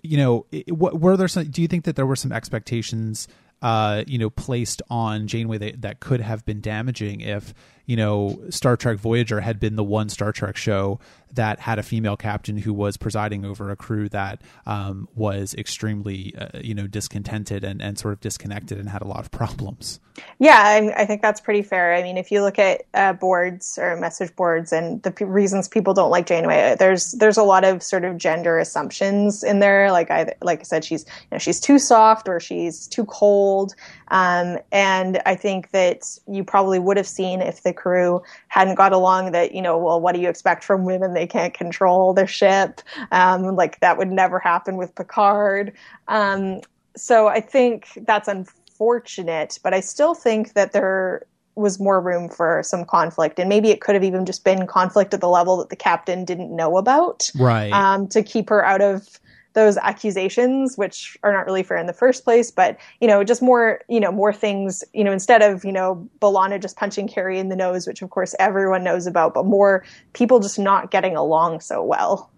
you know, what, were there some, do you think that there were some expectations uh, you know, placed on Janeway that, that could have been damaging if, you know, Star Trek Voyager had been the one Star Trek show that had a female captain who was presiding over a crew that um, was extremely, uh, you know, discontented and, and sort of disconnected and had a lot of problems. Yeah, I, I think that's pretty fair. I mean, if you look at uh, boards or message boards and the p- reasons people don't like Janeway, there's there's a lot of sort of gender assumptions in there. Like I like I said, she's you know she's too soft or she's too cold. Um, and I think that you probably would have seen if the crew hadn't got along that, you know, well, what do you expect from women? They can't control their ship. Um, like that would never happen with Picard. Um, so I think that's unfortunate, but I still think that there was more room for some conflict and maybe it could have even just been conflict at the level that the captain didn't know about right um, to keep her out of those accusations, which are not really fair in the first place, but you know, just more, you know, more things, you know, instead of, you know, B'Elanna just punching Carey in the nose, which of course everyone knows about, but more people just not getting along so well.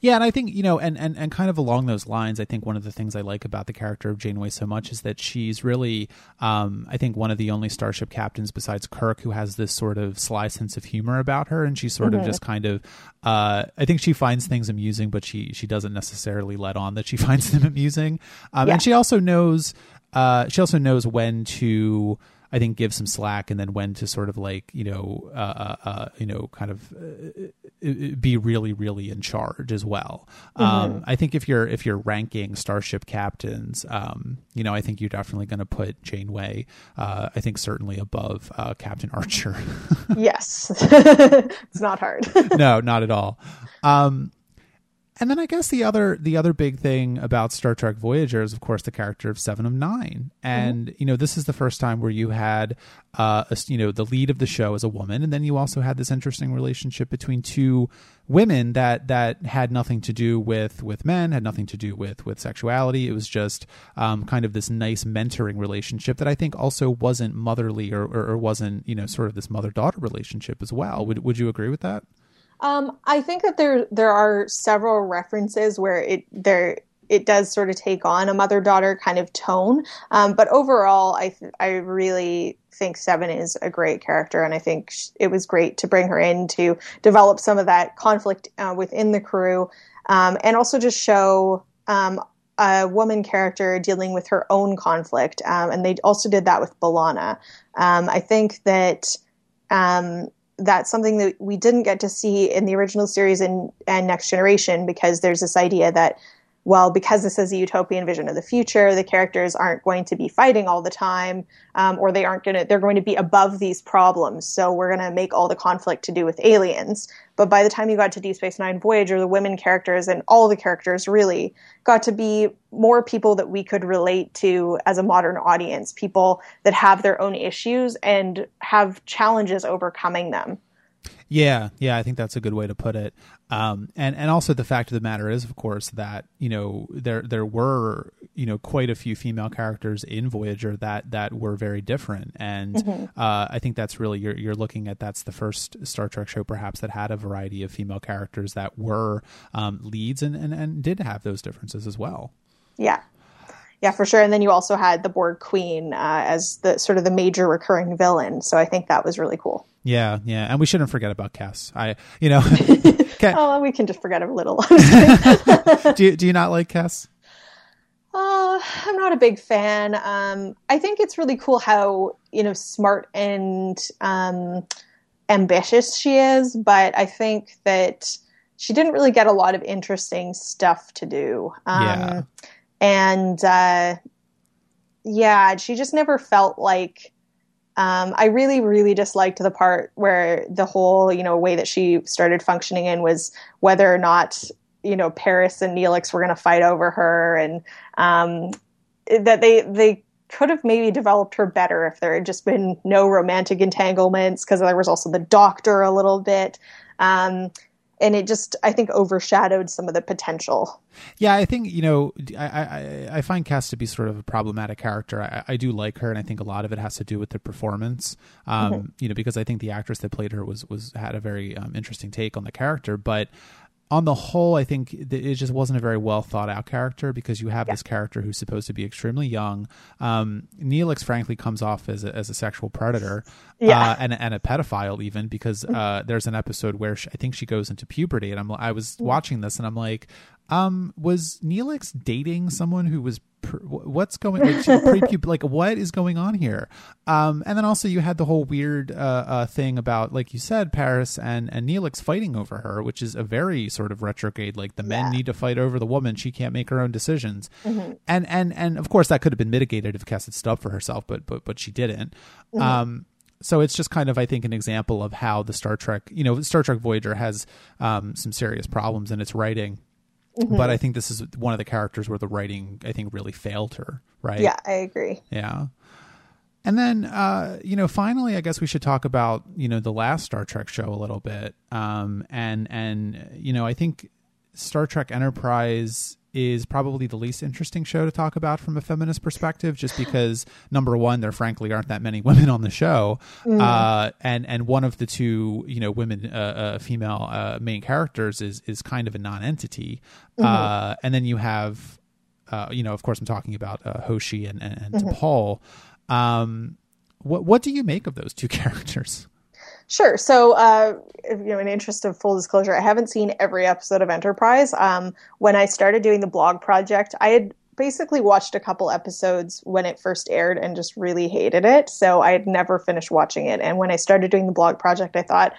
Yeah, and I think you know, and, and and kind of along those lines, I think one of the things I like about the character of Janeway so much is that she's really, um, I think, one of the only starship captains besides Kirk who has this sort of sly sense of humor about her, and she's sort mm-hmm. of just kind of, uh, I think she finds things amusing, but she she doesn't necessarily let on that she finds them amusing, um, yeah. and she also knows, uh, she also knows when to. I think give some slack and then when to sort of like you know uh, uh, uh you know kind of uh, be really really in charge as well. Mm-hmm. Um, I think if you're if you're ranking starship captains, um, you know I think you're definitely going to put Janeway. Uh, I think certainly above uh, Captain Archer. yes, it's not hard. no, not at all. Um, and then I guess the other the other big thing about Star Trek Voyager is, of course, the character of Seven of Nine, and mm-hmm. you know this is the first time where you had, uh, a, you know, the lead of the show as a woman, and then you also had this interesting relationship between two women that that had nothing to do with with men, had nothing to do with with sexuality. It was just um, kind of this nice mentoring relationship that I think also wasn't motherly or, or, or wasn't you know sort of this mother daughter relationship as well. Would would you agree with that? Um, I think that there there are several references where it there it does sort of take on a mother daughter kind of tone. Um, but overall, I th- I really think Seven is a great character, and I think sh- it was great to bring her in to develop some of that conflict uh, within the crew, um, and also just show. Um, a woman character dealing with her own conflict, um, and they also did that with B'Elanna. Um, I think that um, that's something that we didn't get to see in the original series and, and Next Generation because there's this idea that well, because this is a utopian vision of the future, the characters aren't going to be fighting all the time, um, or they aren't going to, they're going to be above these problems. So we're going to make all the conflict to do with aliens. But by the time you got to Deep Space Nine Voyager, the women characters and all the characters really got to be more people that we could relate to as a modern audience, people that have their own issues and have challenges overcoming them. Yeah, yeah, I think that's a good way to put it. Um, and and also the fact of the matter is, of course, that you know there there were you know quite a few female characters in Voyager that that were very different, and mm-hmm. uh, I think that's really you're you're looking at that's the first Star Trek show perhaps that had a variety of female characters that were um, leads and, and and did have those differences as well. Yeah, yeah, for sure. And then you also had the Borg Queen uh, as the sort of the major recurring villain. So I think that was really cool. Yeah, yeah, and we shouldn't forget about Kes. I, you know, oh, we can just forget a little. do you, do you not like Kes? Uh, I'm not a big fan. Um, I think it's really cool how you know smart and um, ambitious she is, but I think that she didn't really get a lot of interesting stuff to do. Um, yeah and uh, yeah, she just never felt like. Um, I really, really disliked the part where the whole, you know, way that she started functioning in was whether or not, you know, Paris and Neelix were going to fight over her, and um, that they they could have maybe developed her better if there had just been no romantic entanglements because there was also the doctor a little bit. Um, and it just I think overshadowed some of the potential. Yeah, I think you know I I, I find Kes to be sort of a problematic character. I, I do like her, and I think a lot of it has to do with the performance. Um, mm-hmm. You know, because I think the actress that played her was was had a very um, interesting take on the character, but on the whole, I think it just wasn't a very well thought out character because you have yeah. this character who's supposed to be extremely young. Um, Neelix, frankly, comes off as a, as a sexual predator yeah. uh, and, and a pedophile, even because mm-hmm. uh, there's an episode where she, I think she goes into puberty, and I'm I was mm. watching this and I'm like, um, was Neelix dating someone who was what's going like, like what is going on here um and then also you had the whole weird uh, uh thing about like you said paris and and neelix fighting over her which is a very sort of retrograde like the men yeah. need to fight over the woman she can't make her own decisions mm-hmm. and and and of course that could have been mitigated if kes had stood up for herself but but but she didn't mm-hmm. um so it's just kind of i think an example of how the star trek you know star trek voyager has um some serious problems in its writing Mm-hmm. But I think this is one of the characters where the writing, I think, really failed her. Right? Yeah, I agree. Yeah. And then, uh, you know, finally, I guess we should talk about you know the last Star Trek show a little bit. Um, and and you know, I think Star Trek Enterprise is probably the least interesting show to talk about from a feminist perspective, just because number one, there frankly aren't that many women on the show, mm. uh, and and one of the two, you know, women, uh, uh, female uh, main characters is is kind of a non-entity, mm-hmm. Uh, and then you have, uh, you know, of course, I'm talking about Hoshi and and, and mm-hmm. T'Pol. Um, what what do you make of those two characters? Sure. So, uh, you know, in interest of full disclosure, I haven't seen every episode of Enterprise. Um, when I started doing the blog project, I had basically watched a couple episodes when it first aired and just really hated it. So I had never finished watching it. And when I started doing the blog project, I thought,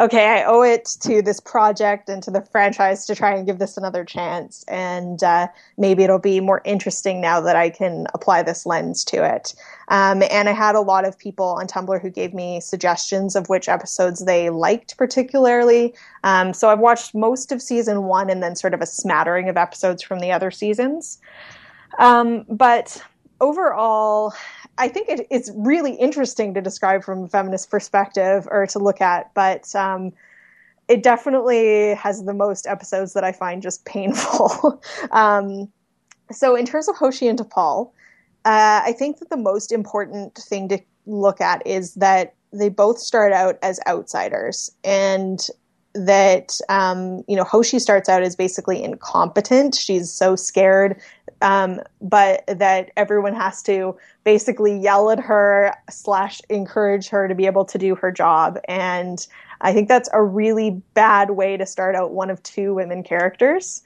okay, I owe it to this project and to the franchise to try and give this another chance. And uh, maybe it'll be more interesting now that I can apply this lens to it. Um, and I had a lot of people on Tumblr who gave me suggestions of which episodes they liked particularly. Um, so I've watched most of season one and then sort of a smattering of episodes from the other seasons. Um, but overall, I think it, it's really interesting to describe from a feminist perspective or to look at, but um, it definitely has the most episodes that I find just painful. um, so, in terms of Hoshi and T'Pol, uh, I think that the most important thing to look at is that they both start out as outsiders and that um, you know Hoshi starts out as basically incompetent. She's so scared, um, but that everyone has to basically yell at her slash encourage her to be able to do her job. And I think that's a really bad way to start out one of two women characters.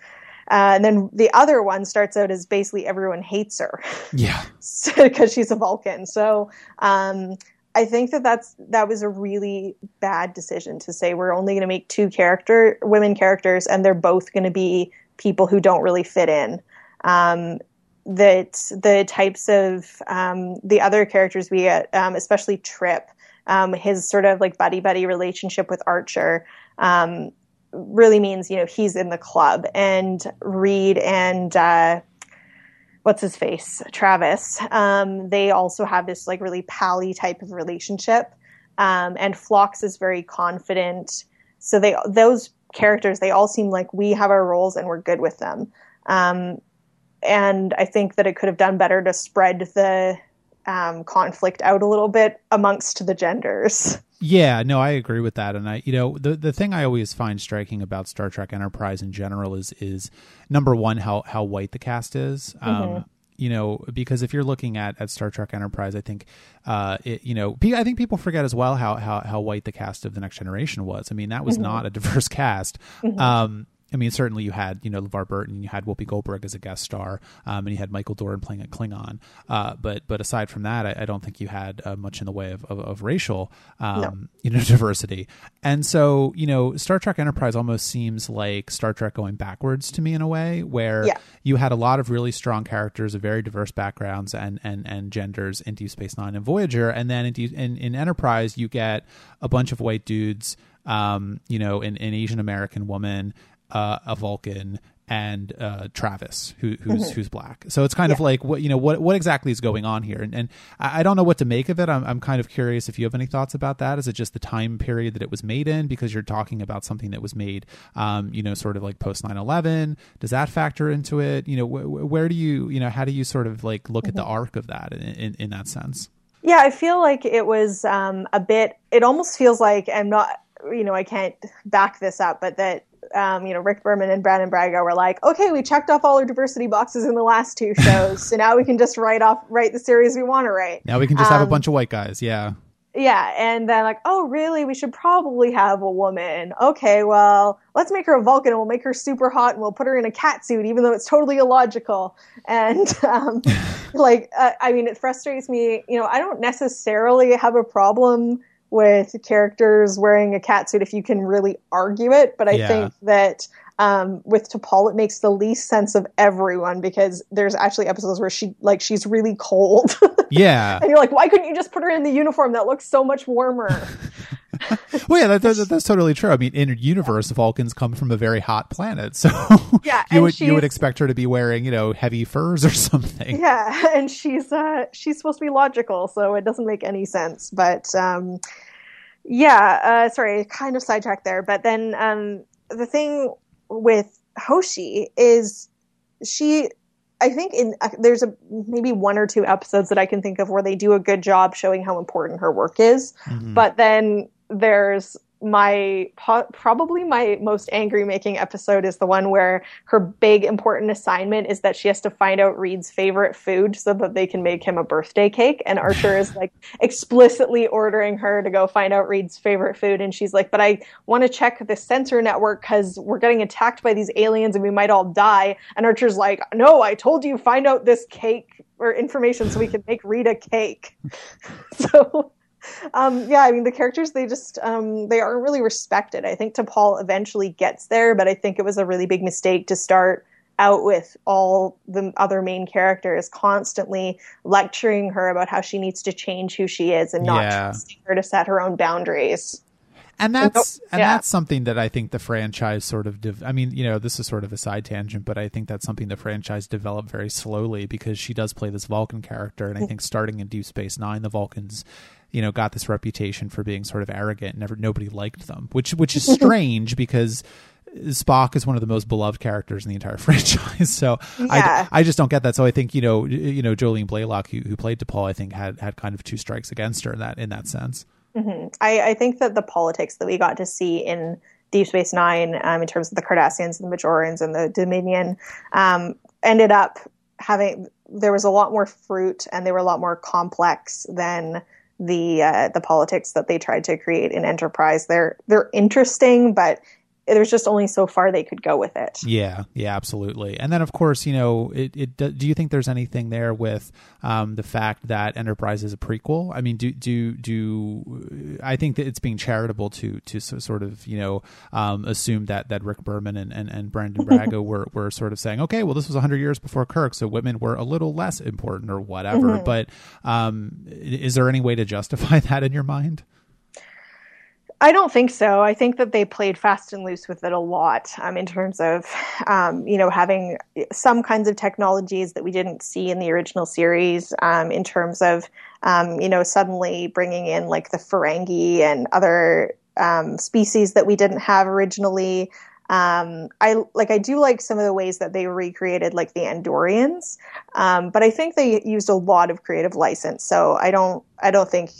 Uh, and then the other one starts out as basically everyone hates her. Yeah. Because she's a Vulcan. So um, I think that that's that was a really bad decision to say we're only going to make two character women characters and they're both going to be people who don't really fit in. Um, that the types of um, the other characters we get, um, especially Trip, um, his sort of like buddy buddy relationship with Archer, um, really means you know he's in the club, and Reed and uh, what's his face, Travis. Um, they also have this like really pally type of relationship, um, and Phlox is very confident. So they those characters they all seem like we have our roles and we're good with them. Um, and I think that it could have done better to spread the um, conflict out a little bit amongst the genders. Yeah, no, I agree with that. And I, you know, the the thing I always find striking about Star Trek Enterprise in general is is number one how how white the cast is. Um, mm-hmm. You know, because if you're looking at, at Star Trek Enterprise, I think, uh, it, you know, I think people forget as well how, how how white the cast of the Next Generation was. I mean, that was mm-hmm. not a diverse cast. Mm-hmm. Um, I mean, certainly you had you know LeVar Burton, you had Whoopi Goldberg as a guest star, um, and you had Michael Dorn playing a Klingon. Uh, but but aside from that, I, I don't think you had uh, much in the way of of, of racial um, no. you know diversity. And so you know, Star Trek Enterprise almost seems like Star Trek going backwards to me in a way, where yeah. you had a lot of really strong characters of very diverse backgrounds and and and genders in Deep Space Nine and Voyager, and then in in, in Enterprise you get a bunch of white dudes um, you know, an, an Asian American woman, uh, a Vulcan and uh, Travis, who, who's mm-hmm. who's black. So it's kind yeah. of like what you know what what exactly is going on here, and, and I, don't know what to make of it. I'm I'm kind of curious if you have any thoughts about that. Is it just the time period that it was made in? Because you're talking about something that was made, um, you know, sort of like post 9/11. Does that factor into it? You know, wh- where do you you know how do you sort of like look mm-hmm. at the mm-hmm. arc of that in, in, in that sense? Yeah, I feel like it was um, a bit. It almost feels like I'm not. You know, I can't back this up, but that um, you know, Rick Berman and Brannon Braga were like, okay, we checked off all our diversity boxes in the last two shows, so now we can just write off, write the series we want to write. Now we can just um, have a um, bunch of white guys. Yeah. Yeah, and then like, oh, really? We should probably have a woman. Okay, well, let's make her a Vulcan. and We'll make her super hot, and we'll put her in a cat suit, even though it's totally illogical. And um, like, uh, I mean, it frustrates me. You know, I don't necessarily have a problem with characters wearing a cat suit if you can really argue it. But I yeah. think that um, with T'Pol, it makes the least sense of everyone because there's actually episodes where she like she's really cold. Yeah, and you're like, why couldn't you just put her in the uniform that looks so much warmer? well, yeah, that, that, that's totally true. I mean, in a universe, Vulcans come from a very hot planet, so yeah, you would you would expect her to be wearing you know heavy furs or something. Yeah, and she's uh, she's supposed to be logical, so it doesn't make any sense. But um, yeah, uh, sorry, kind of sidetracked there. But then um, the thing with Hoshi is she I think in uh, there's a maybe one or two episodes that I can think of where they do a good job showing how important her work is. Mm-hmm. But then there's my po- probably my most angry making episode is the one where her big important assignment is that she has to find out Reed's favorite food so that they can make him a birthday cake. And Archer is like explicitly ordering her to go find out Reed's favorite food. And she's like but I want to check the sensor network cuz we're getting attacked by these aliens and we might all die. And Archer's like no I told you find out this cake or information so we can make Reed a cake. So um, yeah, I mean the characters they just um, they aren't really respected. I think T'Pol eventually gets there, but I think it was a really big mistake to start out with all the other main characters constantly lecturing her about how she needs to change who she is and not yeah. trusting her to set her own boundaries. And that's and yeah. that's something that I think the franchise sort of. De- I mean, you know, this is sort of a side tangent, but I think that's something the franchise developed very slowly because she does play this Vulcan character, and I mm. think starting in Deep Space Nine, the Vulcans you know got this reputation for being sort of arrogant. And never nobody liked them, which which is strange because Spock is one of the most beloved characters in the entire franchise. So yeah. I, I just don't get that. So I think you know you know Jolene Blalock who, who played T'Pol I think had had kind of two strikes against her in that in that sense. Mm-hmm. I, I think that the politics that we got to see in Deep Space Nine, um, in terms of the Cardassians and the Bajorans and the Dominion, um, ended up having there was a lot more fruit and they were a lot more complex than the uh, the politics that they tried to create in Enterprise. They're they're interesting, but there's just only so far they could go with it. Yeah, yeah, absolutely. And then of course, you know, it, it do you think there's anything there with um, the fact that Enterprise is a prequel? I mean, do do do I think that it's being charitable to to sort of you know um, assume that that Rick Berman and and, and Brannon Braga were were sort of saying, okay, well, this was 100 years before Kirk, so women were a little less important or whatever. Mm-hmm. But um, is there any way to justify that in your mind? I don't think so. I think that they played fast and loose with it a lot um, in terms of, um, you know, having some kinds of technologies that we didn't see in the original series. Um, in terms of, um, you know, suddenly bringing in like the Ferengi and other um, species that we didn't have originally. Um, I like I do like some of the ways that they recreated like the Andorians, but I think they used a lot of creative license. So I don't I don't think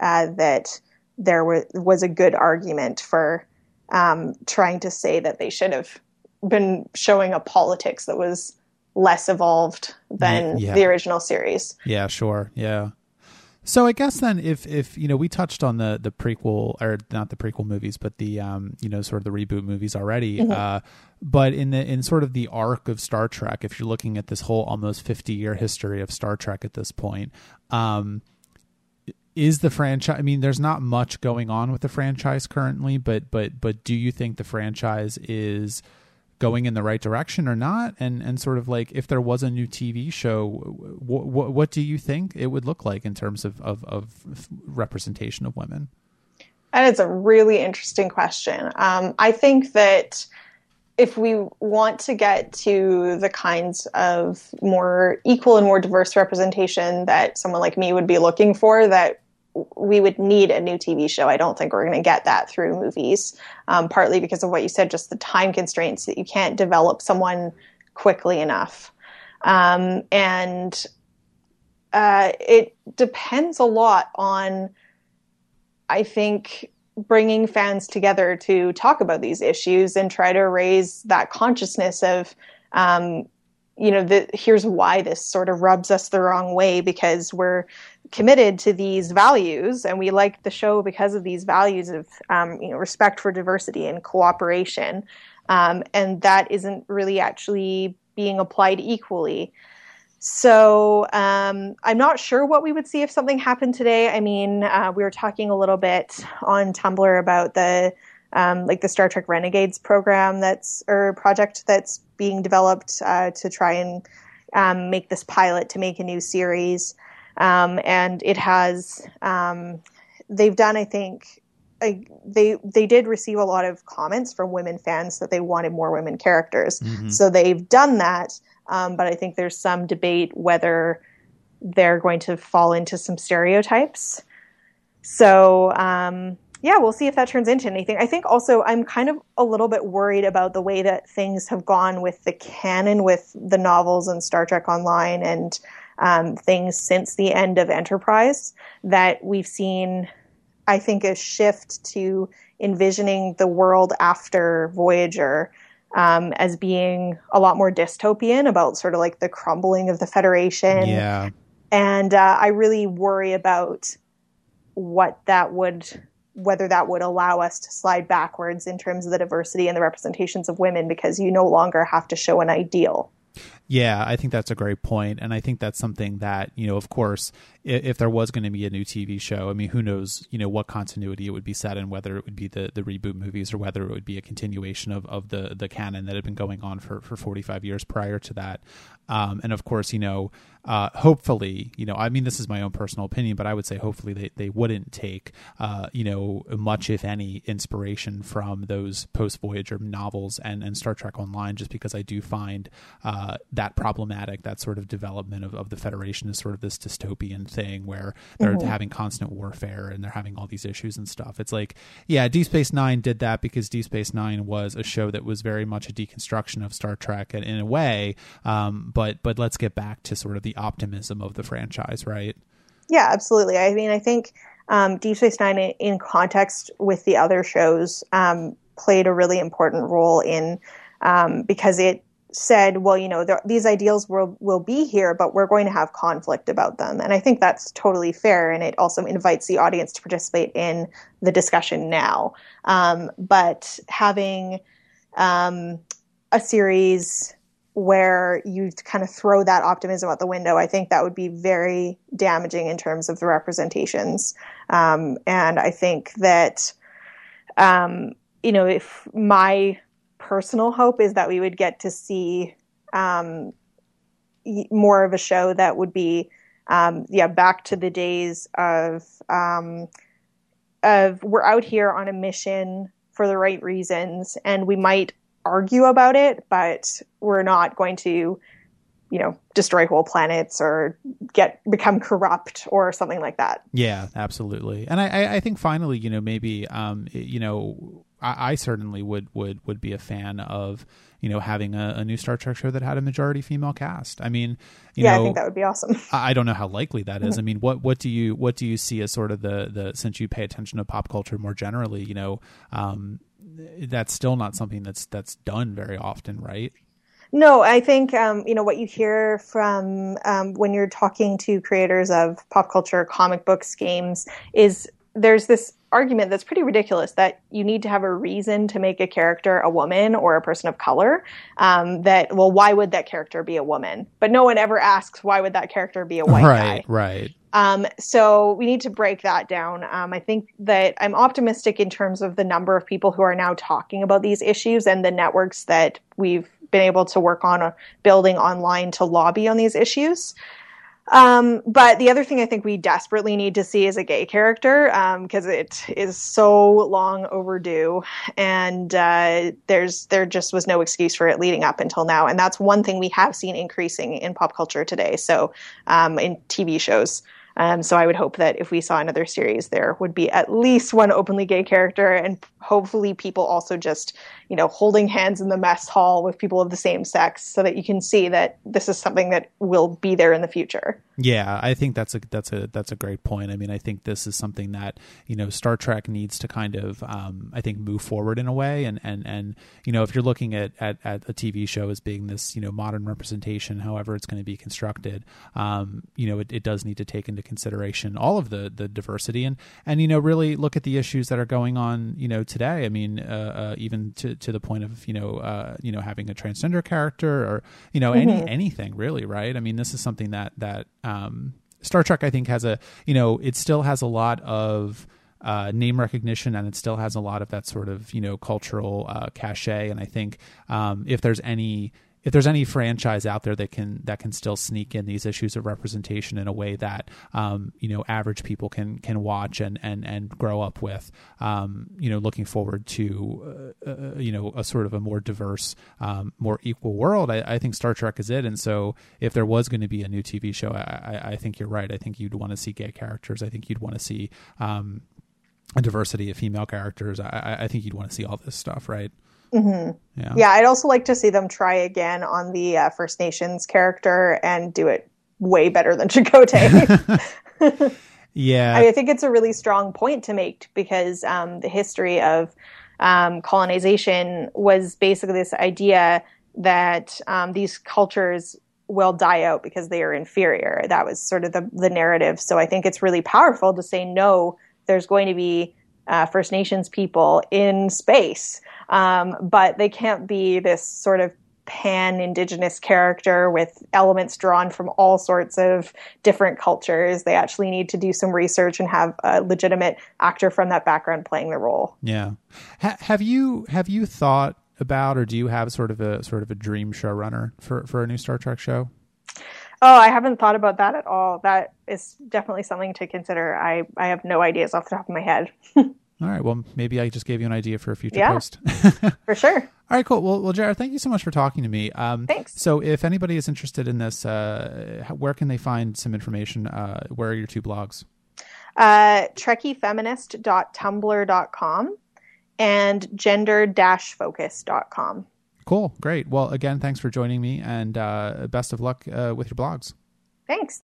uh, that there was, was a good argument for um, trying to say that they should have been showing a politics that was less evolved than yeah. the original series. Yeah, sure. Yeah. So I guess then if if you know we touched on the the prequel or not the prequel movies but the um you know sort of the reboot movies already mm-hmm. uh but in the in sort of the arc of Star Trek if you're looking at this whole almost 50 year history of Star Trek at this point um is the franchise i mean there's not much going on with the franchise currently but but but do you think the franchise is going in the right direction or not? And and sort of like if there was a new tv show what what, do you think it would look like in terms of, of, of representation of women? And it's a really interesting question. Um, i think that if we want to get to the kinds of more equal and more diverse representation that someone like me would be looking for, that we would need a new TV show. I don't think we're going to get that through movies, um, partly because of what you said, just the time constraints that you can't develop someone quickly enough. Um, and uh, it depends a lot on, I think, bringing fans together to talk about these issues and try to raise that consciousness of um, you know, the, here's why this sort of rubs us the wrong way because we're committed to these values and we like the show because of these values of, um, you know, respect for diversity and cooperation. Um, and that isn't really actually being applied equally. So um, I'm not sure what we would see if something happened today. I mean, uh, we were talking a little bit on Tumblr about the um, like the Star Trek Renegades program that's or project that's being developed uh, to try and um, make this pilot to make a new series. Um, and it has um, they've done I think they they did receive a lot of comments from women fans that they wanted more women characters. Mm-hmm. So they've done that, um, but I think there's some debate whether they're going to fall into some stereotypes. So um, yeah, we'll see if that turns into anything. I think also I'm kind of a little bit worried about the way that things have gone with the canon, with the novels and Star Trek Online and um, things since the end of Enterprise. That we've seen, I think, a shift to envisioning the world after Voyager um, as being a lot more dystopian about sort of like the crumbling of the Federation. Yeah. And uh, I really worry about what that would whether that would allow us to slide backwards in terms of the diversity and the representations of women because you no longer have to show an ideal. Yeah, I think that's a great point, and I think that's something that you know, of course, if, if there was going to be a new TV show, I mean, who knows, you know, what continuity it would be set in, whether it would be the, the reboot movies or whether it would be a continuation of, of the the canon that had been going on for for forty five years prior to that. Um, and of course, you know, uh, hopefully, you know, I mean, this is my own personal opinion, but I would say hopefully they, they wouldn't take, uh, you know, much, if any, inspiration from those post Voyager novels and, and Star Trek Online, just because I do find uh, that problematic, that sort of development of, of the Federation is sort of this dystopian thing where they're mm-hmm. having constant warfare and they're having all these issues and stuff. It's like, yeah, Deep Space Nine did that because Deep Space Nine was a show that was very much a deconstruction of Star Trek in, in a way. Um, but but let's get back to sort of the optimism of the franchise, right? Yeah, absolutely. I mean, I think um, Deep Space Nine, in context with the other shows, um, played a really important role in um, because it said, well, you know, these ideals will will be here, but we're going to have conflict about them, and I think that's totally fair, and it also invites the audience to participate in the discussion now. Um, but having um, a series where you kind of throw that optimism out the window, I think that would be very damaging in terms of the representations. Um, and I think that, um, you know, if my personal hope is that we would get to see um, more of a show that would be, um, yeah, back to the days of um, of we're out here on a mission for the right reasons, and we might argue about it, but we're not going to, you know, destroy whole planets or get become corrupt or something like that. Yeah, absolutely. And I, I think finally, you know, maybe, um, you know, I, I certainly would would would be a fan of you know having a, a, new Star Trek show that had a majority female cast. I mean, yeah, know, I think that would be awesome. I don't know how likely that is. I mean, what what do you what do you see as sort of the the since you pay attention to pop culture more generally, you know, um, that's still not something that's that's done very often, right? No, I think um, you know what you hear from um, when you're talking to creators of pop culture, comic books, games is there's this argument that's pretty ridiculous that you need to have a reason to make a character a woman or a person of color. Um, that well, why would that character be a woman? But no one ever asks why would that character be a white right, guy. Right. Um, so we need to break that down. Um, I think that I'm optimistic in terms of the number of people who are now talking about these issues and the networks that we've been able to work on uh, building online to lobby on these issues. Um, but the other thing I think we desperately need to see is a gay character because um, it is so long overdue, and uh, there's there just was no excuse for it leading up until now, and that's one thing we have seen increasing in pop culture today. So um, in TV shows. Um, so I would hope that if we saw another series, there would be at least one openly gay character, and hopefully people also just, you know, holding hands in the mess hall with people of the same sex, so that you can see that this is something that will be there in the future. Yeah, I think that's a that's a that's a great point. I mean, I think this is something that you know Star Trek needs to kind of um, I think move forward in a way, and and and you know if you're looking at, at at a TV show as being this you know modern representation, however it's going to be constructed, um, you know it, it does need to take into consideration all of the the diversity and and you know really look at the issues that are going on you know today. I mean, uh, uh, even to to the point of you know uh, you know having a transgender character or you know mm-hmm. any anything really, right? I mean, this is something that that um, Star Trek, I think, has a you know it still has a lot of uh, name recognition and it still has a lot of that sort of you know cultural uh, cachet. And I think um, if there's any if there's any franchise out there that can that can still sneak in these issues of representation in a way that um, you know average people can can watch and and and grow up with, um, you know, looking forward to uh, uh, you know a sort of a more diverse, um, more equal world. I, I, think Star Trek is it. And so, if there was going to be a new TV show, I, I, I think you're right. I think you'd want to see gay characters. I think you'd want to see um, a diversity of female characters. I, I think you'd want to see all this stuff, right? Mm-hmm. Yeah. yeah, I'd also like to see them try again on the uh, First Nations character and do it way better than Chakotay. yeah, I think it's a really strong point to make because um, the history of um, colonization was basically this idea that um, these cultures will die out because they are inferior. That was sort of the, the narrative. So I think it's really powerful to say no. There's going to be uh, First Nations people in space, um, but they can't be this sort of pan indigenous character with elements drawn from all sorts of different cultures. They actually need to do some research and have a legitimate actor from that background playing the role. Yeah. Ha- have you have you thought about, or do you have sort of a sort of a dream showrunner for for a new Star Trek show? Oh, I haven't thought about that at all. That is definitely something to consider. I, I have no ideas off the top of my head. all right. Well, maybe I just gave you an idea for a future yeah, post. for sure. All right, cool. Well, well, Jarrah, thank you so much for talking to me. Um, Thanks. So, if anybody is interested in this, uh, where can they find some information? Uh, where are your two blogs? Uh, TrekkieFeminist.tumblr.com and gender-focus.com. Cool. Great. Well, again, thanks for joining me and uh, best of luck uh, with your blogs. Thanks.